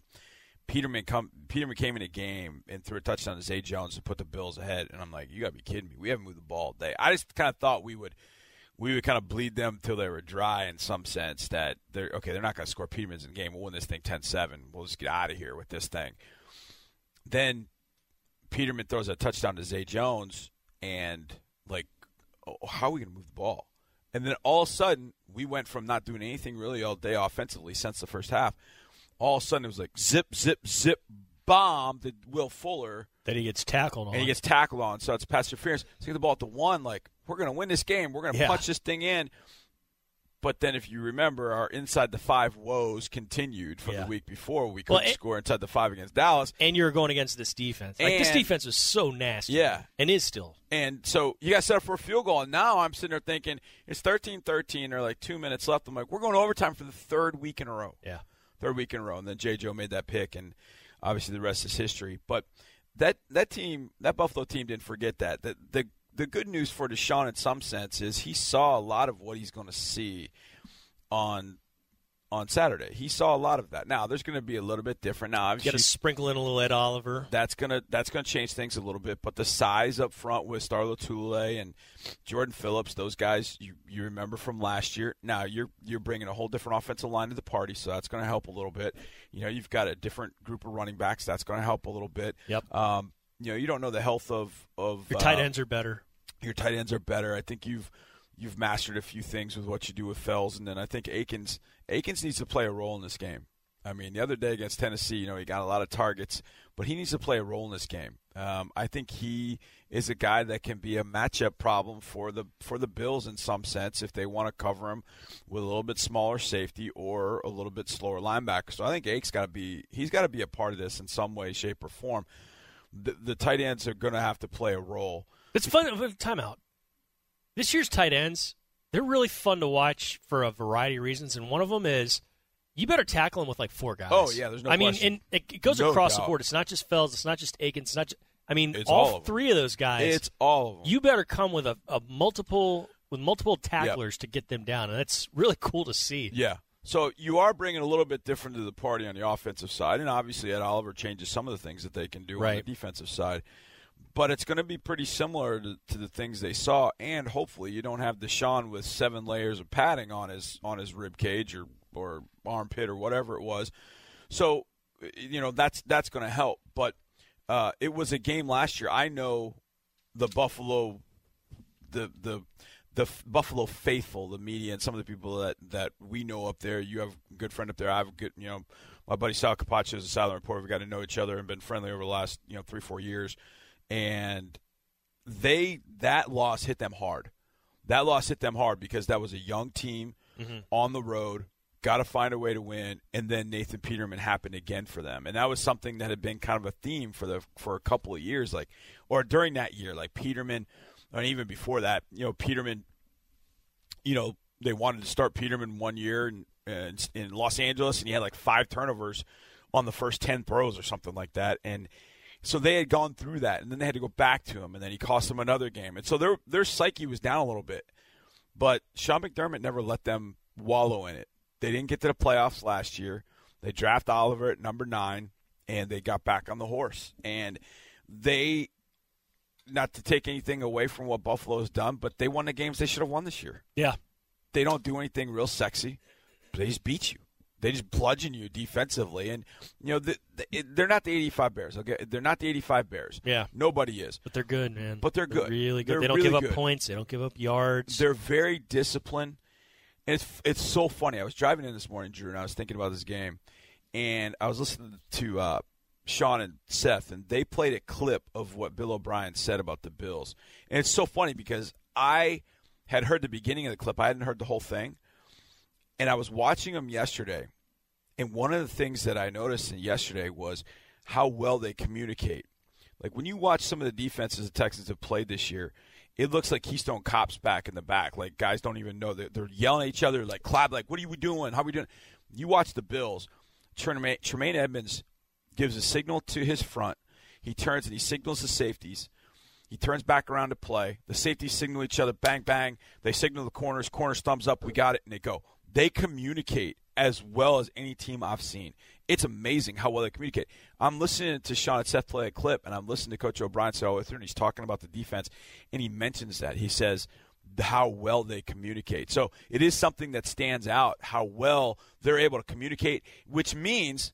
Peterman come Peterman came in a game and threw a touchdown to Zay Jones to put the Bills ahead, and I'm like, you got to be kidding me. We haven't moved the ball all day. I just kind of thought we would we would kind of bleed them till they were dry in some sense that they're okay. They're not going to score Peterman's in the game. We'll win this thing 10-7. We'll just get out of here with this thing. Then Peterman throws a touchdown to Zay Jones, and like, oh, how are we going to move the ball? And then all of a sudden, we went from not doing anything really all day offensively since the first half. All of a sudden, it was like zip, zip, zip, bomb to Will Fuller. That he gets tackled on. And he gets tackled on. So it's pass interference. So get the ball at the one, like, we're going to win this game. We're going to Yeah. punch this thing in. But then, if you remember, our inside the five woes continued from Yeah. the week before. We Well, couldn't it- score inside the five against Dallas. And you're going against this defense. Like this defense was so nasty. Yeah. and is still. And so you got set up for a field goal. And now I'm sitting there thinking, it's 13 13. There are like two minutes left. I'm like, we're going to overtime for the third week in a row. Yeah. Third week in a row. And then J. Joe made that pick. And obviously the rest is history. But that, that team, that Buffalo team didn't forget that. The, the, the good news for Deshaun in some sense is he saw a lot of what he's going to see on on Saturday. He saw a lot of that. Now there's going to be a little bit different. Now You got to sprinkle in a little Ed Oliver. that's gonna that's gonna change things a little bit. But the size up front with Star Lotulelei and Jordan Phillips, those guys you you remember from last year. Now you're you're bringing a whole different offensive line to the party, so that's going to help a little bit. You know, you've got a different group of running backs. That's going to help a little bit. Yep. Um, you know, you don't know the health of of Your tight uh, ends are better. Your tight ends are better. I think you've you've mastered a few things with what you do with Fells, and then I think Akins Akins needs to play a role in this game. I mean, the other day against Tennessee, you know, he got a lot of targets, but he needs to play a role in this game. Um, I think he is a guy that can be a matchup problem for the for the Bills in some sense if they want to cover him with a little bit smaller safety or a little bit slower linebacker. So I think Ake's got to be he's got to be a part of this in some way, shape, or form. The, the tight ends are going to have to play a role. It's fun. Timeout. This year's tight ends, they're really fun to watch for a variety of reasons, and one of them is you better tackle them with like four guys. Oh, yeah, there's no I mean, and it, it goes No across the board. It's not just Fells. It's not just Akins. It's not. Just, I mean, It's all all three of those guys. It's all of them. You better come with a, a multiple with multiple tacklers to get them down, and that's really cool to see. Yeah. So you are bringing a little bit different to the party on the offensive side, and obviously Ed Oliver changes some of the things that they can do on the defensive side. But it's going to be pretty similar to, to the things they saw, and hopefully you don't have Deshaun with seven layers of padding on his on his rib cage or or armpit or whatever it was. So you know that's that's going to help. But uh, it was a game last year. I know the Buffalo the the the Buffalo faithful, the media, and some of the people that that we know up there. You have a good friend up there. I have a good, you know, My buddy Sal Capaccio is a silent reporter. We've got to know each other and been friendly over the last you know three four years, and they that loss hit them hard. That loss hit them hard because that was a young team Mhm. on the road. Got to find a way to win, and then Nathan Peterman happened again for them, and that was something that had been kind of a theme for the for a couple of years, like or during that year, like Peterman, and even before that, you know, Peterman, you know, they wanted to start Peterman one year in, in, in Los Angeles, and he had like five turnovers on the first ten throws or something like that, and so they had gone through that, and then they had to go back to him, and then he cost them another game, and so their their psyche was down a little bit. But Sean McDermott never let them wallow in it. They didn't get to the playoffs last year. They draft Oliver at number nine, and they got back on the horse. And they, not to take anything away from what Buffalo's done, but they won the games they should have won this year. Yeah. They don't do anything real sexy. But they just beat you. They just bludgeon you defensively, and you know the, the, they're not the '85 Bears. Okay, they're not the '85 Bears. Yeah. nobody is. But they're good, man. But they're good. really good. They're they don't really give up good. points. They don't give up yards. They're very disciplined. And it's it's so funny. I was driving in this morning, Drew, and I was thinking about this game, and I was listening to uh, Sean and Seth, and they played a clip of what Bill O'Brien said about the Bills. And it's so funny because I had heard the beginning of the clip. I hadn't heard the whole thing, and I was watching them yesterday. And one of the things that I noticed yesterday was how well they communicate. Like when you watch some of the defenses the Texans have played this year, it looks like Keystone Cops back in the back. Like guys don't even know they're, they're yelling at each other, like clap, like what are we doing? How are we doing? You watch the Bills. Tremaine, Tremaine Edmunds gives a signal to his front. He turns and he signals the safeties. He turns back around to play. The safeties signal each other, bang bang. They signal the corners. Corners thumbs up. We got it, and they go. They communicate as well as any team I've seen. It's amazing how well they communicate. I'm listening to Sean and Seth play a clip, and I'm listening to Coach O'Brien say all the through, and he's talking about the defense, and he mentions that. He says how well they communicate. So it is something that stands out how well they're able to communicate, which means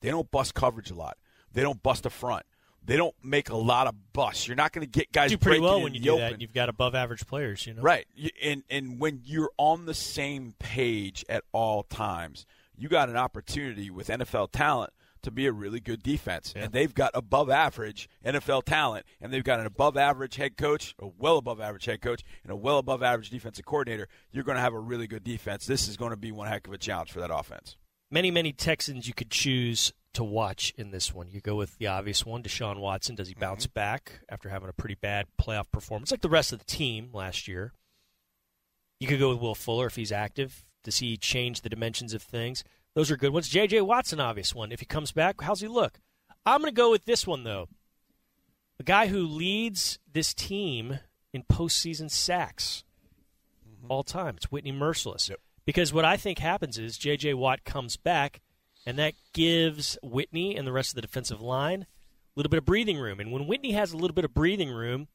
they don't bust coverage a lot. They don't bust a front. They don't make a lot of busts. You're not going to get guys do pretty well when you do open. that. You've got above average players, you know. Right. And and when you're on the same page at all times, you got an opportunity with NFL talent to be a really good defense. And they've got above average NFL talent and they've got an above average head coach, a well above average head coach, and a well above average defensive coordinator. You're going to have a really good defense. This is going to be one heck of a challenge for that offense. Many, many Texans you could choose to watch in this one. You go with the obvious one, Deshaun Watson. Does he bounce Mm-hmm. back after having a pretty bad playoff performance, like the rest of the team last year? You could go with Will Fuller if he's active. Does he change the dimensions of things? Those are good ones. J.J. Watson, obvious one. If he comes back, how's he look? I'm going to go with this one though. The guy who leads this team in postseason sacks all time. It's Whitney Mercilus. Because what I think happens is J.J. Watt comes back, and that gives Whitney and the rest of the defensive line a little bit of breathing room. And when Whitney has a little bit of breathing room,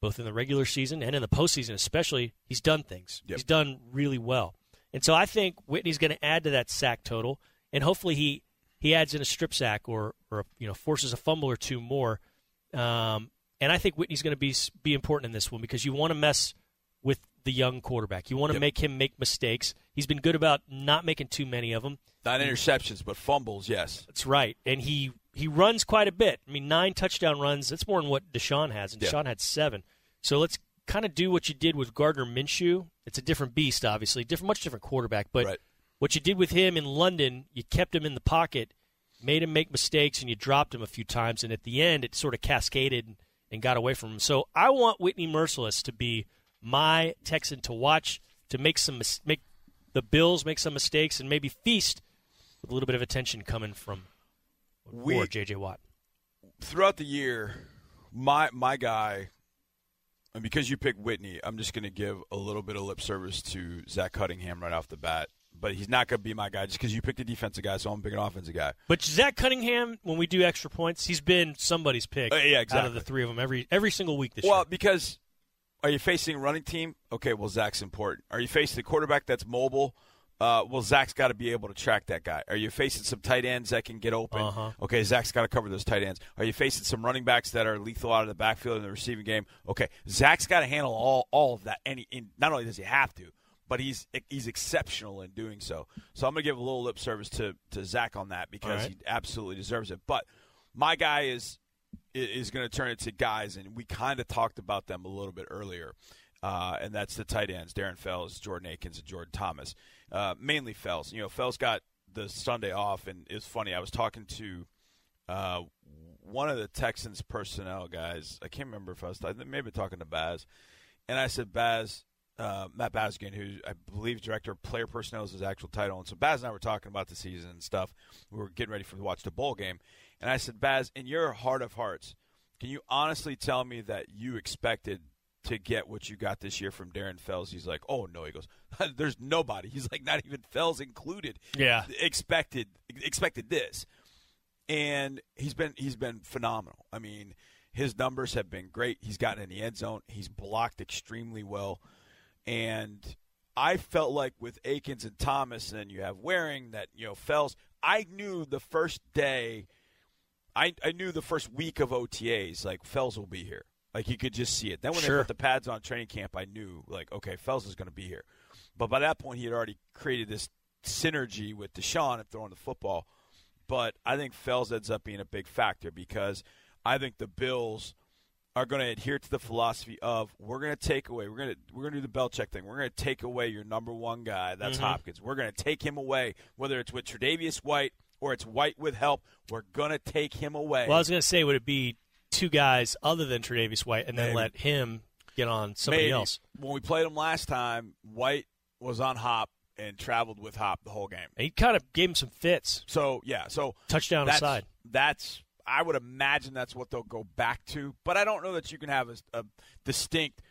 both in the regular season and in the postseason especially, he's done things. He's done really well. And so I think Whitney's going to add to that sack total, and hopefully he, he adds in a strip sack or, or you know forces a fumble or two more. Um, and I think Whitney's going to be be important in this one because you want to mess with the young quarterback. You want to Yep. make him make mistakes. He's been good about not making too many of them. Not interceptions, but fumbles, yes. That's right. And he he runs quite a bit. I mean, nine touchdown runs. That's more than what Deshaun has, and Yeah. Deshaun had seven. So let's kind of do what you did with Gardner Minshew. It's a different beast, obviously, different, much different quarterback. But what you did with him in London, you kept him in the pocket, made him make mistakes, and you dropped him a few times. And at the end, it sort of cascaded and, and got away from him. So I want Whitney Mercilus to be my Texan to watch to make some mis- make the Bills make some mistakes and maybe feast with a little bit of attention coming from We- or JJ Watt. throughout the year, my my guy, and because you picked Whitney, I'm just going to give a little bit of lip service to Zach Cunningham right off the bat. But he's not going to be my guy just because you picked a defensive guy, so I'm picking an offensive guy. But Zach Cunningham, when we do extra points, he's been somebody's pick. Uh, yeah, exactly. Out of the three of them, every every single week this well, year. Well, because are you facing a running team? Okay, well Zach's important. Are you facing a quarterback that's mobile? Uh, well, Zach's got to be able to track that guy. Are you facing some tight ends that can get open? Uh-huh. Okay, Zach's got to cover those tight ends. Are you facing some running backs that are lethal out of the backfield in the receiving game? Okay, Zach's got to handle all all of that. And, he, and not only does he have to, but he's he's exceptional in doing so. So I'm going to give a little lip service to to Zach on that because right. he absolutely deserves it. But my guy is is going to turn it to guys, and we kind of talked about them a little bit earlier. Uh, and that's the tight ends: Darren Fells, Jordan Akins, and Jordan Thomas. Uh, mainly Fells. You know, Fells got the Sunday off, and it's funny. I was talking to uh, one of the Texans personnel guys. I can't remember if I was maybe talking to Baz, and I said, Baz, uh, Matt Bazirgan, who I believe director of player personnel is his actual title, and so Baz and I were talking about the season and stuff. We were getting ready for the watch the bowl game, and I said, Baz, in your heart of hearts, can you honestly tell me that you expected to get what you got this year from Darren Fells? He's like, oh no, he goes, there's nobody. He's like, not even Fells included. Yeah, expected expected this, and he's been he's been phenomenal. I mean, his numbers have been great. He's gotten in the end zone. He's blocked extremely well, and I felt like with Akins and Thomas, and you have Warring that you know Fells. I knew the first day. I, I knew the first week of OTAs, like Fells will be here. Like you could just see it. Then when Sure. they put the pads on training camp, I knew like okay, Fells is going to be here. But by that point, he had already created this synergy with Deshaun of throwing the football. But I think Fells ends up being a big factor because I think the Bills are going to adhere to the philosophy of we're going to take away we're going to we're going to do the Belichick thing. We're going to take away your number one guy. That's Mhm. Hopkins. We're going to take him away, whether it's with Tre'Davious White or it's White with help. We're going to take him away. Well, I was going to say, would it be two guys other than Tre'Davious White, and then Maybe. let him get on somebody Maybe. else? When we played him last time, White was on Hop and traveled with Hop the whole game. And he kind of gave him some fits. So yeah, so touchdown that's, aside. That's I would imagine that's what they'll go back to, but I don't know that you can have a, a distinct.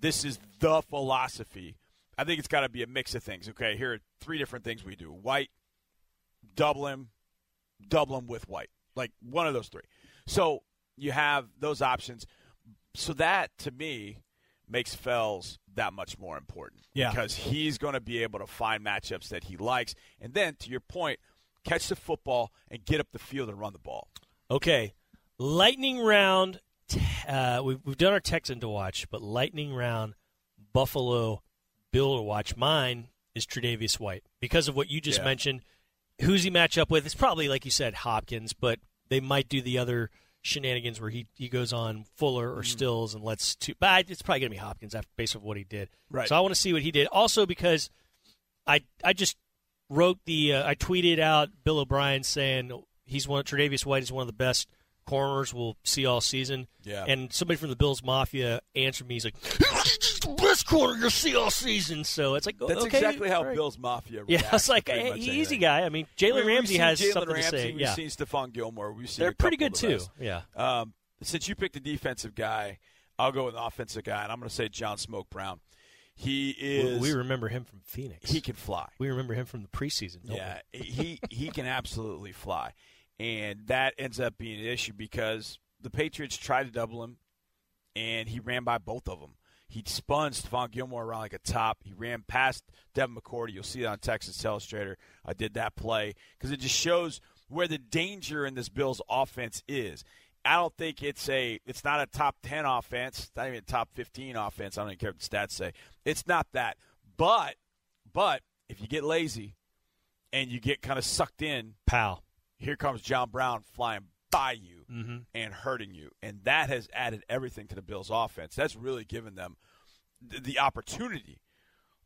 This is the philosophy. I think it's got to be a mix of things. Okay, here are three different things we do: White, double him, double him with White, like one of those three. So you have those options. So that to me makes Fells that much more important. Yeah. Because he's going to be able to find matchups that he likes. And then, to your point, catch the football and get up the field and run the ball. Okay, lightning round. Uh, we've, we've done our Texan to watch, but lightning round, Buffalo Bill to watch. Mine is Tre'Davious White because of what you just Yeah. mentioned. Who's he match up with? It's probably like you said, Hopkins, but they might do the other shenanigans where he, he goes on Fuller or Stills and lets two. But it's probably gonna be Hopkins after based on what he did. Right. So I want to see what he did. Also because I I just wrote the uh, I tweeted out Bill O'Brien saying he's one Tre'Davious White is one of the best corners we'll see all season. Yeah. And somebody from the Bills Mafia answered me. He's like, "He's the best corner you'll see all season." So it's like That's okay, exactly how right. Bill's Mafia. Yeah, it's like hey, easy guy. I mean, Jalen Ramsey has Jalen something Ramsey, to say. We've Yeah, seen Stephon Gilmore. We've seen they're pretty good too. Yeah. Um, since you picked a defensive guy, I'll go with an offensive guy, and I'm going to say John Smoke Brown. He is. we remember him from Phoenix. He can fly. We remember him from the preseason. don't Yeah, he he can absolutely fly, and that ends up being an issue because the Patriots tried to double him, and he ran by both of them. He spun Stephon Gilmore around like a top. He ran past Devin McCourty. You'll see it on Texas Illustrator. I did that play because it just shows where the danger in this Bills offense is. I don't think it's a it's not a top 10 offense, it's not even a top 15 offense. I don't even care what the stats say. It's not that. But but if you get lazy and you get kind of sucked in, Pal. Here comes John Brown flying by you Mhm. and hurting you. And that has added everything to the Bills offense. That's really given them th- the opportunity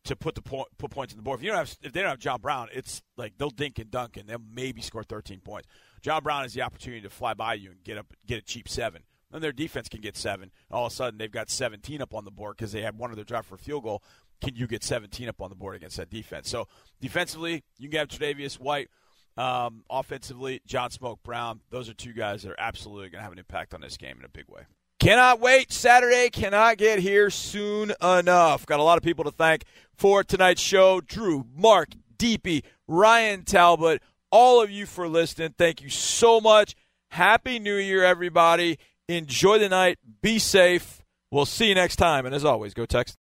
to put the point, put points on the board. If you don't have if they don't have John Brown, it's like they'll dink and dunk and they'll maybe score 13 points. John Brown has the opportunity to fly by you and get up get a cheap 7. Then their defense can get 7. All of a sudden they've got 17 up on the board because they had one of their drive for a field goal. Can you get 17 up on the board against that defense? So defensively, you can have Tre'Davious White. Um, offensively, John Smoke Brown. Those are two guys that are absolutely going to have an impact on this game in a big way. Cannot wait. Saturday cannot get here soon enough. Got a lot of people to thank for tonight's show. Drew, Marc, Deepi, Ryan Talbot, all of you for listening. Thank you so much. Happy New Year, everybody. Enjoy the night. Be safe. We'll see you next time. And as always, go Texans.